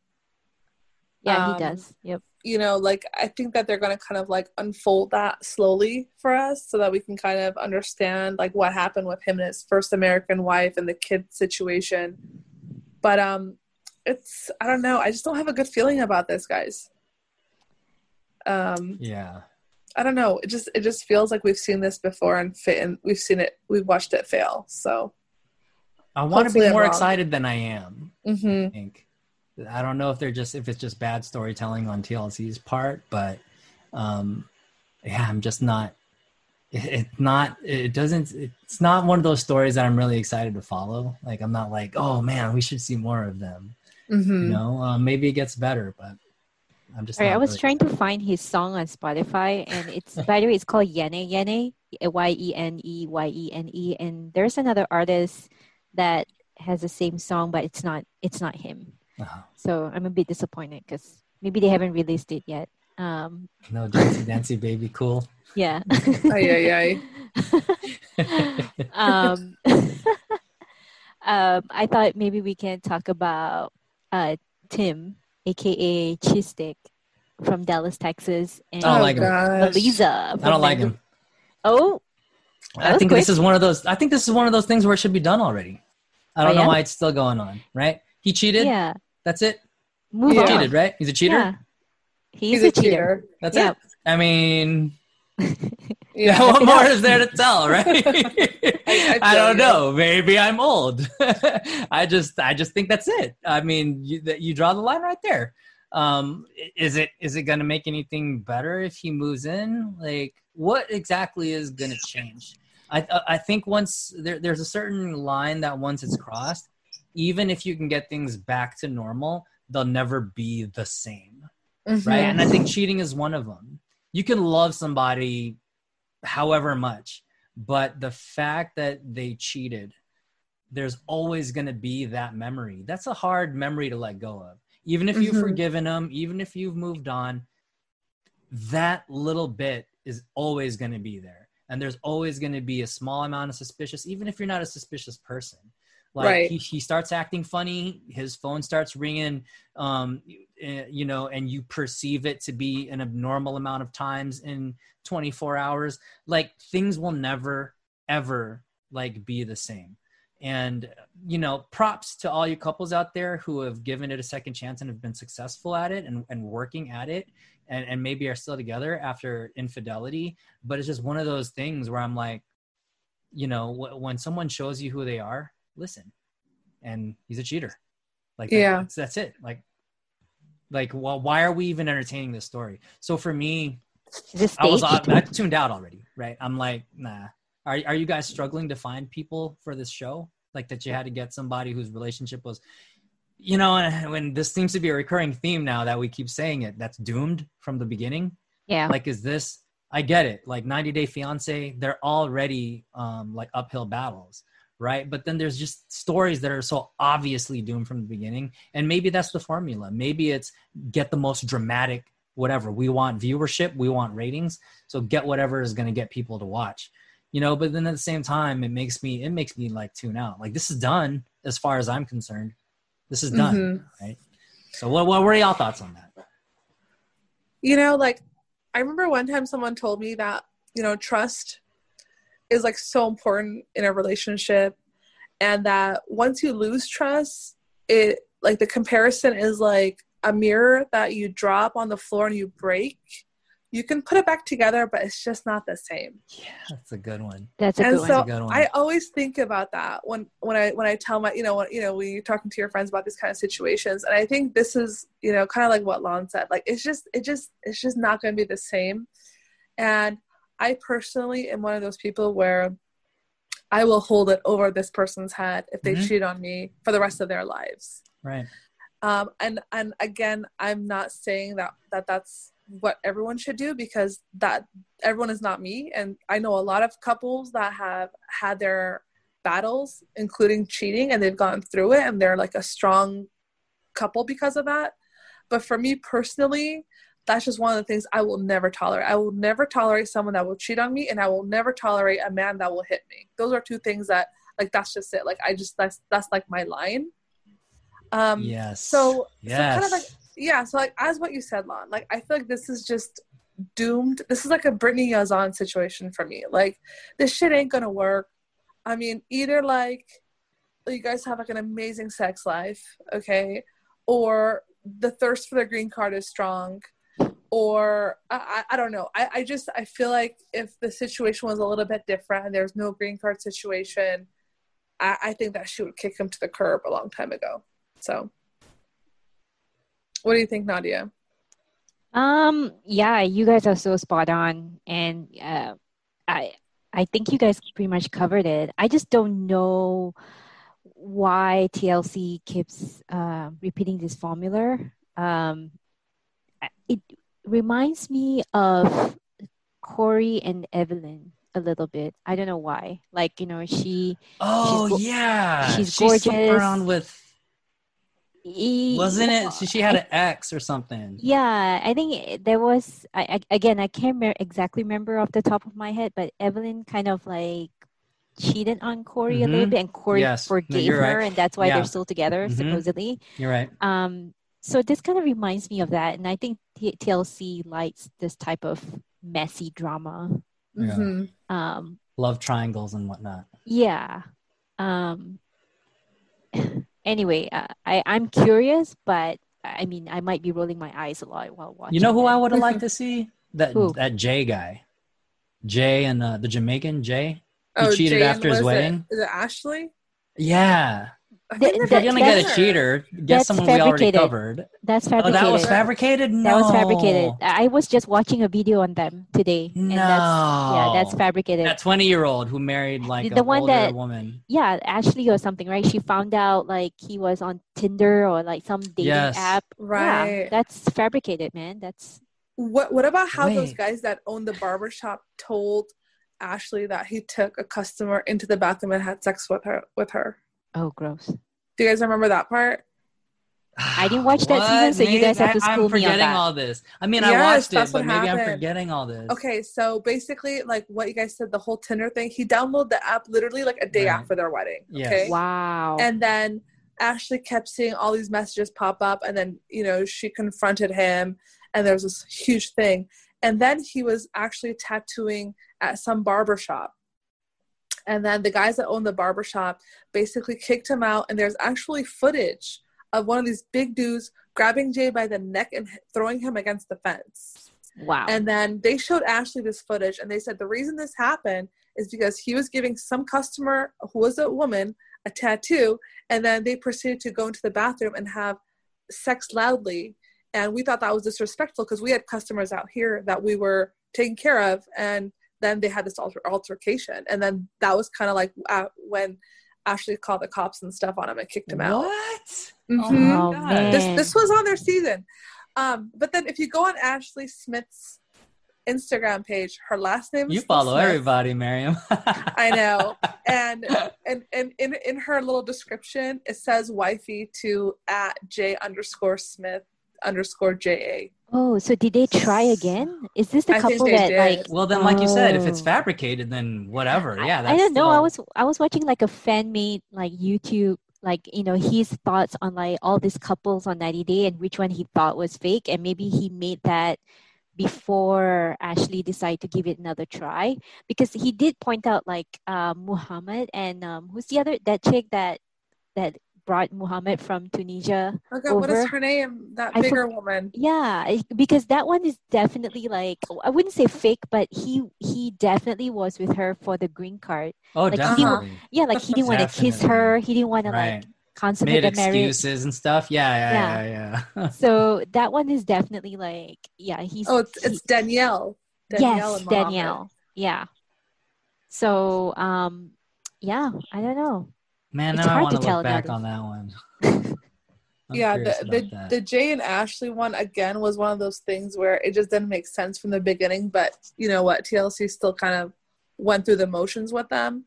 Yeah, Um, he does. Yep. You know, like I think that they're going to kind of like unfold that slowly for us so that we can kind of understand like what happened with him and his first American wife and the kid situation. But um it's I don't know, I just don't have a good feeling about this, guys. Um yeah, I don't know. It just it just feels like we've seen this before and fit and we've seen it we've watched it fail. So, I want to be more excited than I am. mhm. I think. I don't know if they're just if it's just bad storytelling on TLC's part, but um, yeah, I'm just not. It, it's not. It doesn't. It's not one of those stories that I'm really excited to follow. Like I'm not like, oh man, we should see more of them. Mhm. You know, um, maybe it gets better, but I'm just. All right, I was really- trying to find his song on Spotify, and it's by the way, it's called Yene Yene, Y E N E Y E N E, and there's another artist that has the same song, but it's not it's not him. Uh-huh. So I'm a bit disappointed because maybe they haven't released it yet. Um, No, Dancy Dancy Baby, cool. yeah. Ay, ay, um, um, I thought maybe we can talk about uh, Tim, aka Chistic, from Dallas, Texas, and I don't like him. Oh, gosh. Eliza. I don't like Mango- him. Oh, I think quick. this is one of those. I think this is one of those things where it should be done already. I don't Oh, know yeah? why it's still going on. Right? He cheated. yeah. That's it. Move Yeah. on. Cheated, right? He's a cheater. Yeah. He's, He's a cheater. That's Yeah. it. I mean, Yeah. what more is there to tell, right? I, I don't know. Maybe I'm old. I just, I just think that's it. I mean, you, that you draw the line right there. Um, is it, is it going to make anything better if he moves in? Like, what exactly is going to change? I, I- I think once there, there's a certain line that once it's crossed, even if you can get things back to normal, they'll never be the same Mhm. right? And I think cheating is one of them. You can love somebody however much, but the fact that they cheated, there's always going to be that memory. That's a hard memory to let go of. Even if you've Mhm. forgiven them, even if you've moved on, that little bit is always going to be there. And there's always going to be a small amount of suspicious, even if you're not a suspicious person. Like Right. he, he starts acting funny, his phone starts ringing, um, eh, you know, and you perceive it to be an abnormal amount of times in 24 hours. Like things will never, ever like be the same. And you know, props to all you couples out there who have given it a second chance and have been successful at it and, and working at it and, and maybe are still together after infidelity. But it's just one of those things where I'm like, you know, wh- when someone shows you who they are, listen. And he's a cheater. Like, Yeah. that's, that's it. Like, like, well, why are we even entertaining this story? So for me, I was? I tuned out already, right? I'm like, nah. Are are you guys struggling to find people for this show? Like that you had to get somebody whose relationship was, you know, and when this seems to be a recurring theme now that we keep saying it, that's doomed from the beginning. yeah. Like, is this? I get it. Like 90 Day Fiance, they're already um like uphill battles, right? But then there's just stories that are so obviously doomed from the beginning, and maybe that's the formula. Maybe it's get the most dramatic whatever. We want viewership, we want ratings, so get whatever is going to get people to watch. You know, but then at the same time, it makes me it makes me like tune out. Like this is done as far as I'm concerned. This is done, Mhm. right? So what what were y'all thoughts on that? You know, like I remember one time someone told me that, you know, trust is like so important in a relationship and that once you lose trust, it like the comparison is like a mirror that you drop on the floor and you break. You can put it back together, but it's just not the same. Yeah, that's a good one. That's a and good so one. That's a good one. I always think about that when when I when I tell my you know when you know when you're talking to your friends about these kind of situations, and I think this is you know kind of like what Lon said. Like it's just it just it's just not going to be the same. And I personally am one of those people where I will hold it over this person's head if they Mhm. cheat on me for the rest of their lives. Right. Um, and and again, I'm not saying that that that's what everyone should do because that everyone is not me, and I know a lot of couples that have had their battles, including cheating, and they've gone through it, and they're like a strong couple because of that. But for me personally, that's just one of the things I will never tolerate. I will never tolerate someone that will cheat on me, and I will never tolerate a man that will hit me. Those are two things that like that's just it. Like I just that's that's like my line. Um, Yes. so yes. so kind of like yeah so like as what you said lon like i feel like this is just doomed this is like a Brittany Yazan situation for me like this shit ain't gonna work i mean either like you guys have like an amazing sex life okay or the thirst for the green card is strong or I, I don't know I, I just i feel like if the situation was a little bit different and there's no green card situation I, I think that she would kick him to the curb a long time ago so what do you think, Nadia? Um, yeah, you guys are so spot on, and uh, I I think you guys pretty much covered it. I just don't know why TLC keeps uh, repeating this formula. Um, it reminds me of Corey and Evelyn a little bit. I don't know why. Like you know, she Oh go- yeah, she's She slept around with e- wasn't it? She, she had an ex or something. Yeah, I think there was. I, I again, I can't me- exactly remember off the top of my head, but Evelyn kind of like cheated on Corey a little Mhm. bit, and Corey Yes. Forgave you're her, right. and that's why Yeah. they're still together, Mhm. supposedly. You're right. Um, so this kind of reminds me of that, and I think TLC likes this type of messy drama. Yeah. Mhm. Um, Love triangles and whatnot. yeah. Um, anyway, uh, I I'm curious, but I mean, I might be rolling my eyes a lot while watching. You know who it. I would have liked to see? That Who? that Jay guy. Jay and uh, the Jamaican Jay. He Oh, cheated Jay after his wedding. Is it Ashley? Yeah. I Th- If they're you're gonna get a cheater, get that's someone we already covered. That's Oh, fabricated. that was fabricated. No, That was fabricated. I was just watching a video on them today. No. That's, yeah, that's fabricated. That 20 year old who married like The an one older that- woman. yeah, Ashley or something, right? She found out like he was on Tinder or like some dating Yes. app. Yeah, Right. that's fabricated, man. That's What What about how those guys that owned the barbershop told Ashley that he took a customer into the bathroom and had sex with her? With her. Oh gross. Do you guys remember that part? I didn't watch that season, so you guys have to I- school I'm me on forgetting that. all this. I mean, I watched it, but what maybe I'm forgetting all this. Okay, so basically, like what you guys said, the whole Tinder thing. He downloaded the app literally like a day Right. after their wedding. Yes. Okay. Wow. And then Ashley kept seeing all these messages pop up, and then you know she confronted him, and there was this huge thing. And then he was actually tattooing at some barber shop. And then the guys that own the barber shop basically kicked him out, and there's actually footage of one of these big dudes grabbing Jay by the neck and throwing him against the fence. wow. And then they showed Ashley this footage, and they said the reason this happened is because he was giving some customer who was a woman a tattoo, and then they proceeded to go into the bathroom and have sex loudly. And we thought that was disrespectful because we had customers out here that we were taking care of, and then they had this alter- altercation, and then that was kind of like uh, when Ashley called the cops and stuff on him and kicked him out. What? Mhm. Oh God. This this was on their season. Um, but then if you go on Ashley Smith's Instagram page, her last name You still follow Smith. everybody, Miriam. I know. And and and in in her little description it says wifey to at J underscore Smith underscore J A. oh, so did they try again? Is this the I couple they that did. like well, then, like you said, if it's Oh. fabricated, then whatever. I- Yeah, I, don't know. I was I was watching like a fan made like YouTube like you know his thoughts on like all these couples on 90 Day and which one he thought was fake and maybe he made that before Ashley decided to give it another try because he did point out like uh, Muhammad and um, who's the other that chick that that brought Muhammad from Tunisia Oh God, what is her name? That I bigger woman. yeah, because that one is definitely like I wouldn't say fake, but he he definitely was with her for the green card. Oh, like, he definitely. Yeah, like he didn't want to kiss her. He didn't want to like Right. consummate Made the marriage. excuses and stuff. Yeah, yeah, yeah, yeah. So that one is definitely like yeah, he's Oh, it's, it's Danielle. Danielle yes. Danielle. Yeah. So um, yeah, I don't know. Man, It's now I hard want to to tell look back on that one. I'm yeah, the the, the Jay and Ashley one again was one of those things where it just didn't make sense from the beginning, but you know what, TLC still kind of went through the motions with them.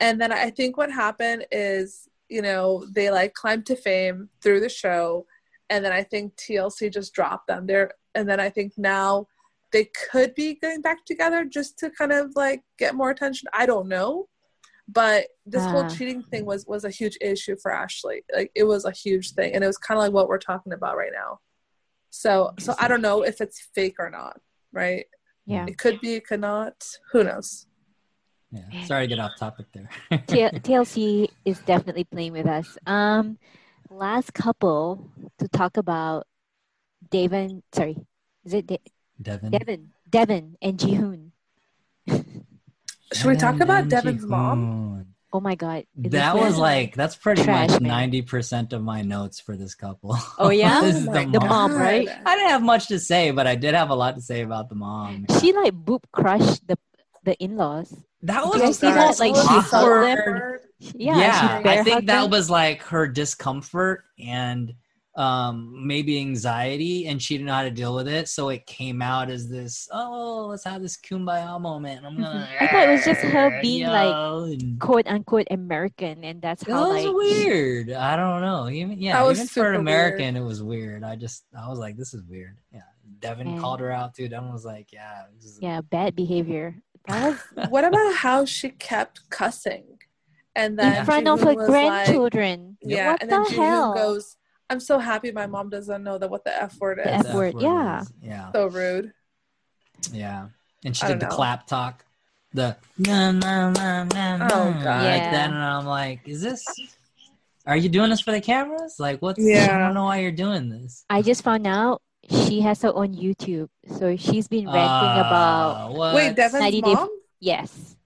And then I think what happened is, you know, they like climbed to fame through the show, and then I think TLC just dropped them there. And then I think now they could be getting back together just to kind of like get more attention. I don't know. But this whole Ah. cheating thing was was a huge issue for Ashley. Like it was a huge thing, and it was kind of like what we're talking about right now. So so I don't know if it's fake or not. Right? Yeah. It could be. It could not. Who knows? yeah. Sorry to get off topic there. T- TLC is definitely playing with us. Um, last couple to talk about Devon. Sorry, is it De- Devin. Devon? Devon and Jihoon. Should we talk about and Devin's mom? Oh my god, is this That was like that's pretty Trash, much ninety percent of my notes for this couple. Oh, yeah? This Oh is my the the mom. mom, right? I didn't have much to say, but I did have a lot to say about the mom. She like boob crushed the the in laws. That was you oh, see that? Like, she awkward. them. Yeah, yeah, she I think that them. was like her discomfort and um maybe anxiety and she didn't know how to deal with it. So it came out as this oh let's have this kumbaya moment. I'm gonna I thought it was just her being, like, yo," and- quote unquote American, and that's it how was like weird. I don't know. Even yeah That was even for an super american it was weird. I just i was like this is weird. Yeah. Devin And- called her out too. Devin was like yeah this is yeah bad behavior. That was What about how she kept cussing, and then in front of her was like- grandchildren. yeah, what and the then Jihoon hell? goes, "I'm so happy my mom doesn't know that what the f word is." The F word, yeah. is- yeah So rude. Yeah. And she did the know. clap talk. The na na na na na Oh, like God. that. Yeah. And I'm like, is this are you doing this for the cameras? Like what's I don't know why you're doing this. I just found out she has her own YouTube, so she's been ranting about Ah, what? Wait, Devin's 90 Day- yes,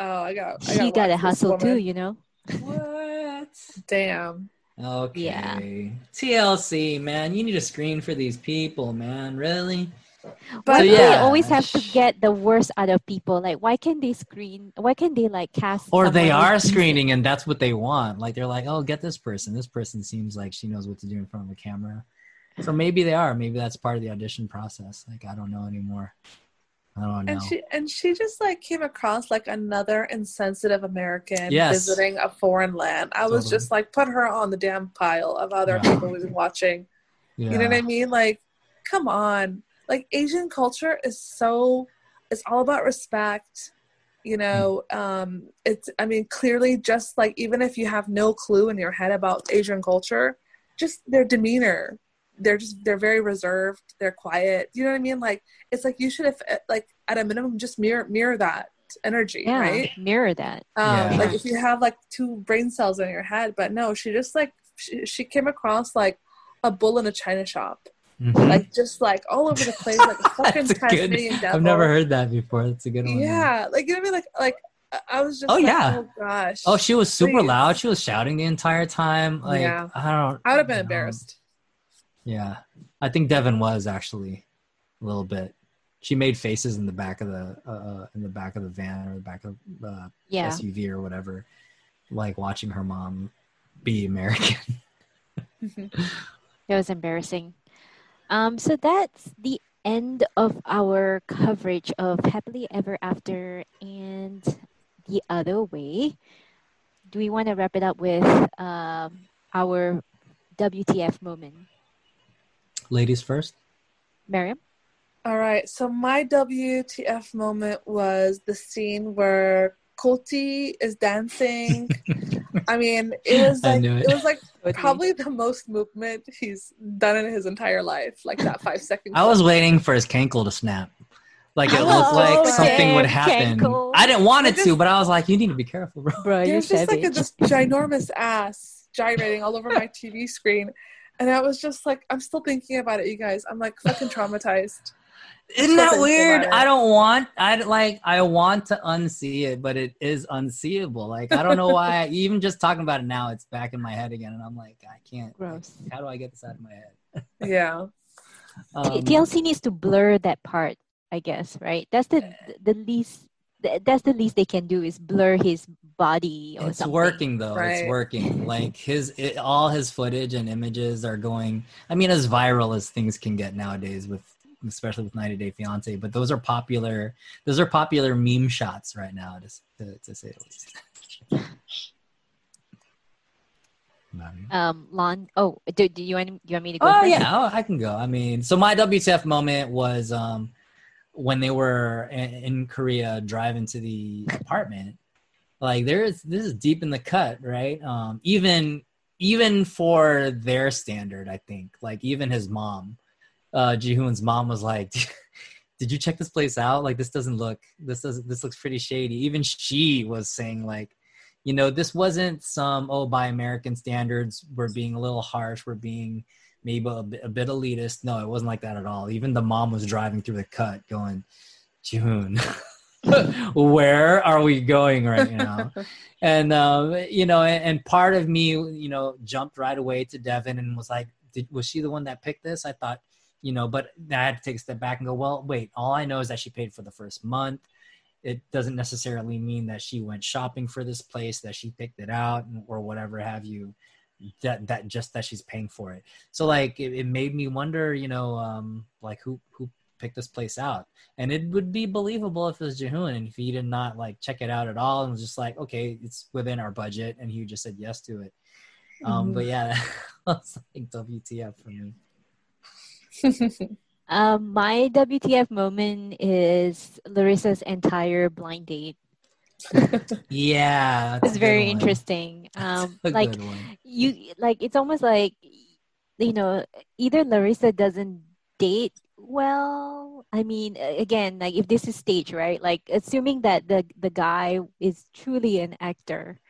Oh, I got. I she got watch a this hustle too, you know. What? Damn. Okay. Yeah. TLC, man, you need a screen for these people, man. Really? Why But do yeah. they always have to get the worst out of people? Like, why can they screen? Why can they like cast? Or they are screening and that's what they want. Like they're like, oh, get this person. This person seems like she knows what to do in front of a camera. So maybe they are. Maybe that's part of the audition process. Like I don't know anymore. Know. And she and she just like came across like another insensitive American Yes. visiting a foreign land. I was Totally. just like, put her on the damn pile of other Yeah. people we've watching. yeah. You know what I mean? Like, come on. Like Asian culture is so it's all about respect. You know, um, it's I mean, clearly just like even if you have no clue in your head about Asian culture, just their demeanor. They're just they're very reserved, they're quiet. You know what I mean? Like it's like you should have like at a minimum just mirror mirror that energy, Yeah, right? mirror that. um Yeah. like if you have like two brain cells in your head but no she just like she, she came across like a bull in a china shop Mhm. like just like all over the place like a fucking That's a good- devil. I've never heard that before. That's a good one. yeah like you know what I mean like like I- I was just Oh, like, yeah. oh gosh Oh, she was super Please. loud. She was shouting the entire time. Like Yeah. I don't. I would have been know. embarrassed Yeah, I think Devin was actually a little bit. She made faces in the back of the uh, uh, in the back of the van or the back of uh, Yeah, SUV or whatever, like watching her mom be American. that was embarrassing. Um, so that's the end of our coverage of Happily Ever After and the Other Way. Do we want to wrap it up with um, our WTF moment? Ladies first. Miriam? all right so my wtf moment was the scene where Koti is dancing i mean it was like it. it. was like probably the most movement he's done in his entire life like that five second I was waiting for his cankle to snap. Like it Oh, looked like damn, something would happen. cankle. I didn't want I it to, but I was like, you need to be careful, bro. Bro, you're there's just like a, savage. this ginormous ass gyrating all over my TV screen. And I was just like, I'm still thinking about it, you guys. I'm like fucking traumatized. Isn't that weird? I don't want. I like. I want to unsee it, but it is unseeable. Like I don't know why. even just talking about it now, it's back in my head again, and I'm like, I can't. Gross. How do I get this out of my head? Yeah. Um, TLC needs to blur that part, I guess, right? That's the the least. Th- That's the least they can do is blur his body or it's something. working though. Right. It's working. Like his, it, all his footage and images are going. I mean, as viral as things can get nowadays with, especially with 90 Day Fiance. But those are popular. Those are popular meme shots right now, to to, to say the least. Um, Lon. Oh, do, do you want do you want me to go? Oh first? yeah, oh, I can go. I mean, so my WTF moment was um, when they were in, Korea driving to the apartment. Like there's this is deep in the cut, right? Um, even even for their standard, I think. Like even his mom, uh, Jihoon's mom was like, "Did you check this place out? Like this doesn't look this doesn't this looks pretty shady." Even she was saying like, you know, this wasn't some oh by American standards we're being a little harsh, we're being maybe a bit, a bit elitist. No, it wasn't like that at all. Even the mom was driving through the cut, going, June, where are we going right now? and um, you know, and, and part of me, you know, jumped right away to Devin and was like, Did, was she the one that picked this? I thought, you know, but I had to take a step back and go, well, wait. All I know is that she paid for the first month. It doesn't necessarily mean that she went shopping for this place, that she picked it out, or whatever have you. That that just that she's paying for it. So like it, it made me wonder, you know, um, like who who picked this place out, and it would be believable if it was Jihoon and if he did not like check it out at all and was just like, okay, it's within our budget, and he just said yes to it. Um, but yeah, that was like WTF for me. Um, my WTF moment is Larissa's entire blind date. Yeah, that's It's very one. interesting. Um, like you, like it's almost like you know, either Larissa doesn't date well. I mean, again, like if this is stage, right? Like assuming that the the guy is truly an actor,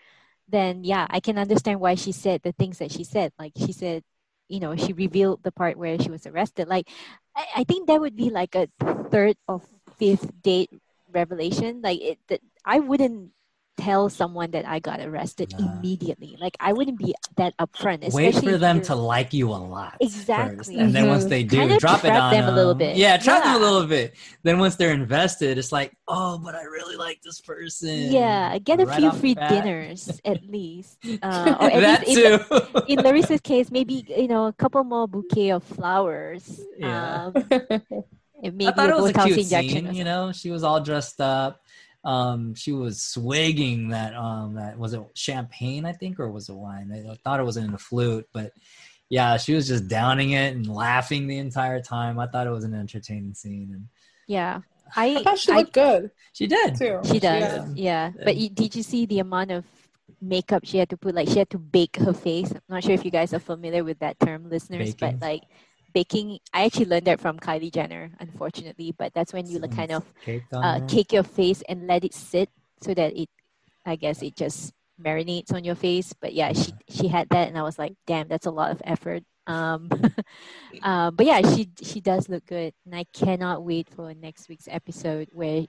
then yeah, I can understand why she said the things that she said. Like she said, you know she revealed the part where she was arrested like i, I think that would be like a third or fifth date revelation like it that i wouldn't tell someone that i got arrested Nah. immediately like i wouldn't be that upfront Wait especially for them to like you a lot. first. Exactly. And then once Mhm. they do, Kinda drop it trap on them a little bit. Yeah, trap them a little bit. Then once they're invested, it's like, oh, but I really like this person. yeah get a Right few free dinners at least uh, or at that least in, too. in Larissa's case, maybe you know a couple more bouquet of flowers. Yeah. Um, and maybe I thought it was a Botox cute injection. scene. You know, she was all dressed up. Um, she was swigging that. Um, that was it champagne, I think, or was it wine? I thought it was in a flute, but yeah, she was just downing it and laughing the entire time. I thought it was an entertaining scene, and Yeah, I, I thought she I- looked good she did. too. she does. Yeah. Yeah, but you, did you see the amount of makeup she had to put? Like she had to bake her face. I'm not sure if you guys are familiar with that term, listeners, Baking. but like baking. I actually learned that from Kylie Jenner, unfortunately. But that's when you like kind of Cake uh, cake your face and let it sit so that it i guess it just marinates on your face but yeah she she had that and i was like damn that's a lot of effort um uh, but yeah she she does look good and i cannot wait for next week's episode where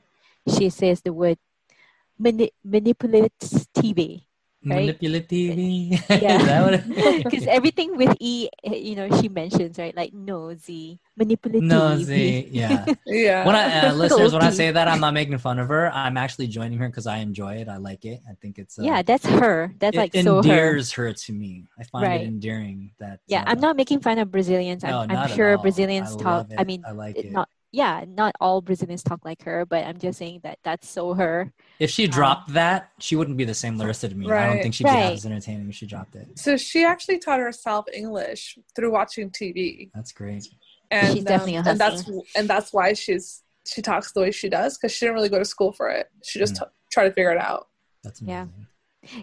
she says the word mani- manipulates tv right? Manipulative. Yeah. Is that what it- because everything with e you know she mentions right like nosy manipulative Nosy. Yeah. Yeah. when I uh, listeners, when I say that, I'm not making fun of her. I'm actually joining her because I enjoy it. I like it. I think it's uh, yeah that's her that's it like so her endears her. to me. I find Right. it endearing that. Yeah, I'm uh, not making fun of Brazilians. I'm, No, I'm not at sure all. Brazilians I talk. love I it. mean, I like it it. not yeah, not all Brazilians talk like her, but I'm just saying that that's so her. If she dropped that, she wouldn't be the same Larissa to me. I don't think she'd be Right. as entertaining if she dropped it. so she actually taught herself English through watching TV, That's great. and She's definitely a um, and that's and that's why she's she talks the way she does because she didn't really go to school for it. She just Mm. t- tried to figure it out. That's Yeah. amazing.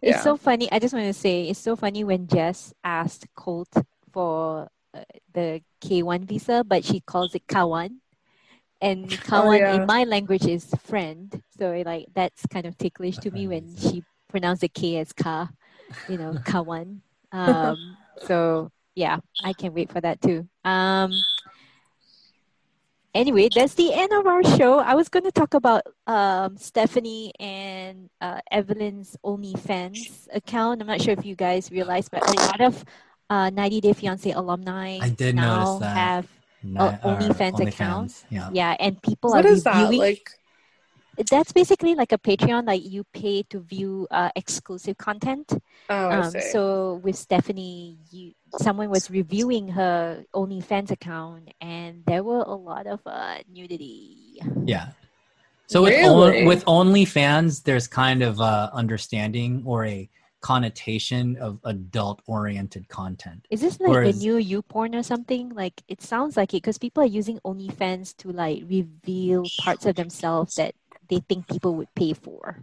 It's Yeah. so funny. I just want to say it's so funny when Jess asked Colt for uh, the K1 visa, but she calls it Kawan. And Kawan yeah. in my language is friend. So like that's kind of ticklish to me when she pronounced the K as Ka, you know, Kawan. Um, so yeah, I can wait for that too. Um, anyway, that's the end of our show. I was going to talk about um, Stephanie and uh, Evelyn's OnlyFans account. I'm not sure if you guys realize, but a lot of uh, 90 Day Fiance alumni I did now notice that. have Not- Oh, or OnlyFans account? Yeah. yeah, and people What are is that like? That's basically like a Patreon, like you pay to view uh, exclusive content. Oh, I Um, see. so with Stephanie, you someone was reviewing her OnlyFans account, and there were a lot of uh, nudity. Yeah. So with on, Really? with OnlyFans, there's kind of a understanding or a connotation of adult oriented content. Is this like Whereas- the new you porn or something? Like it sounds like it because people are using OnlyFans to like reveal parts of themselves that they think people would pay for.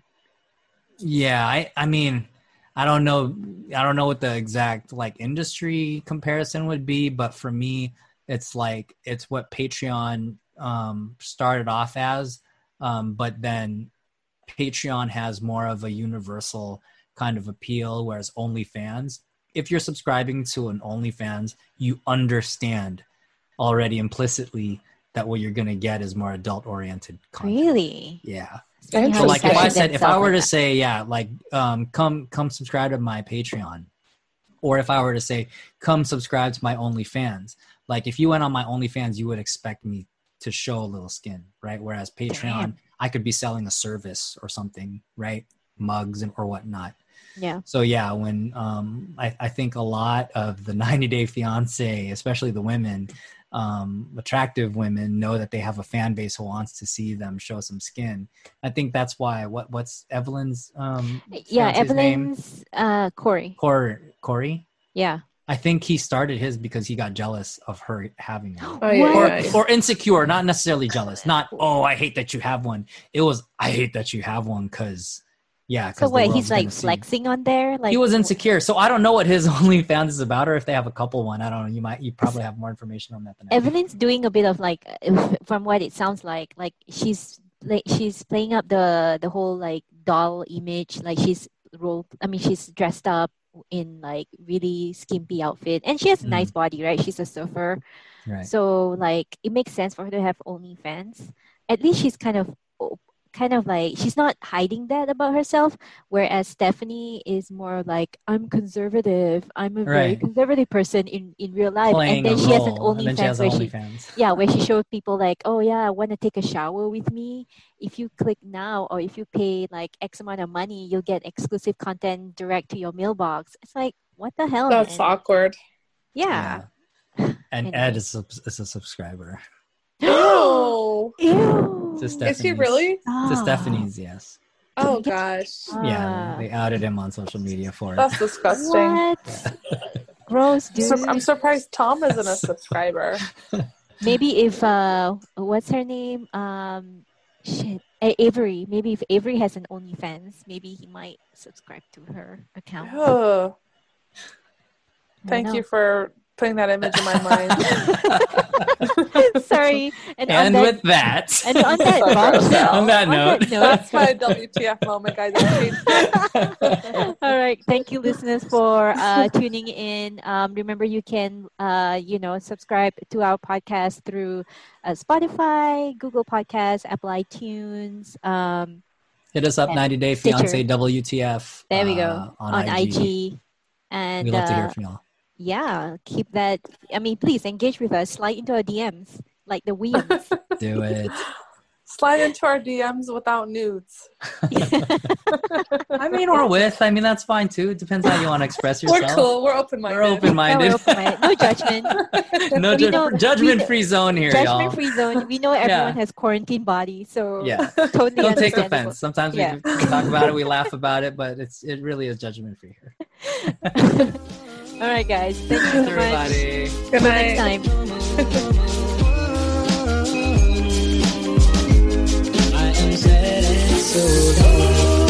Yeah, I I mean, I don't know I don't know what the exact like industry comparison would be, but for me it's like it's what Patreon um started off as um but then Patreon has more of a universal kind of appeal whereas OnlyFans if you're subscribing to an OnlyFans, you understand already implicitly that what you're going to get is more adult oriented content. Really? Yeah. It's funny how So like if I said if I were to say yeah like um come come subscribe to my Patreon or if I were to say come subscribe to my OnlyFans like if you went on my OnlyFans you would expect me to show a little skin right whereas Patreon Damn. I could be selling a service or something right mugs and or whatnot yeah, so yeah when um I, I think a lot of the 90 day fiance especially the women um attractive women know that they have a fan base who wants to see them show some skin i think that's why what what's evelyn's um yeah. Evelyn's uh, Corey. Cor- corey Yeah. i think he started his because he got jealous of her having one Oh, yeah, or, yeah, yeah. or insecure not necessarily jealous not oh i hate that you have one it was i hate that you have one because yeah So because what? He's like flexing on there. Like he was insecure. So I don't know what his OnlyFans is about, or if they have a couple one. I don't know. You might, you probably have more information on that than. Evelyn's doing a bit of like, from what it sounds like, like she's like she's playing up the the whole like doll image. Like she's role. I mean, she's dressed up in like really skimpy outfit, and she has a nice mm. body, right? She's a surfer, Right. so like it makes sense for her to have OnlyFans. At least she's kind of kind of like she's not hiding that about herself. Whereas Stephanie is more like I'm conservative. I'm a very Right. conservative person in in real life, Playing and then a she has an role, and then OnlyFans she has where she OnlyFans. yeah where she showed people like oh yeah i want to take a shower with me if you click now or if you pay like x amount of money you'll get exclusive content direct to your mailbox it's like what the hell That's man? awkward. yeah, And Anyway. Ed is a, is a subscriber Oh, Ew. To is he really? To Ah. Stephanie's, yes. Oh Can we get- gosh, Yeah, Ah. they outed him on social media for it. that's disgusting. what gross dude Sur- I'm surprised Tom isn't a subscriber. maybe if uh what's her name um shit avery maybe if avery has an onlyfans maybe he might subscribe to her account I Thank know. you for putting that image in my mind. Sorry. And, and that, with that, and on that So bombshell, gross. On that note. That's my WTF moment, guys. I changed it. All right. Thank you, listeners, for uh, tuning in. Um, remember, you can, uh, you know, subscribe to our podcast through uh, Spotify, Google Podcasts, Apple iTunes. Um, hit us up, and 90 Day Stitcher. Fiance WTF. there we go uh, on, IG. And We love to hear uh, from y'all. Yeah, keep that. I mean, please engage with us. Slide into our DMs like the Williams. Do it. Slide into our DMs without nudes. I mean, or with. I mean, that's fine too. It depends how you want to express yourself. We're cool. We're open minded. We're open minded. we're. No judgment. no ju- know- judgment free zone here, y'all. Judgment free zone. We know everyone Yeah. has quarantine body, so Yeah. totally Don't take offense. Sometimes Yeah. we, we talk about it, we laugh about it, but it's it really is judgment free here. All right, guys. Thank you so much. Good night. next time. I am sad and so.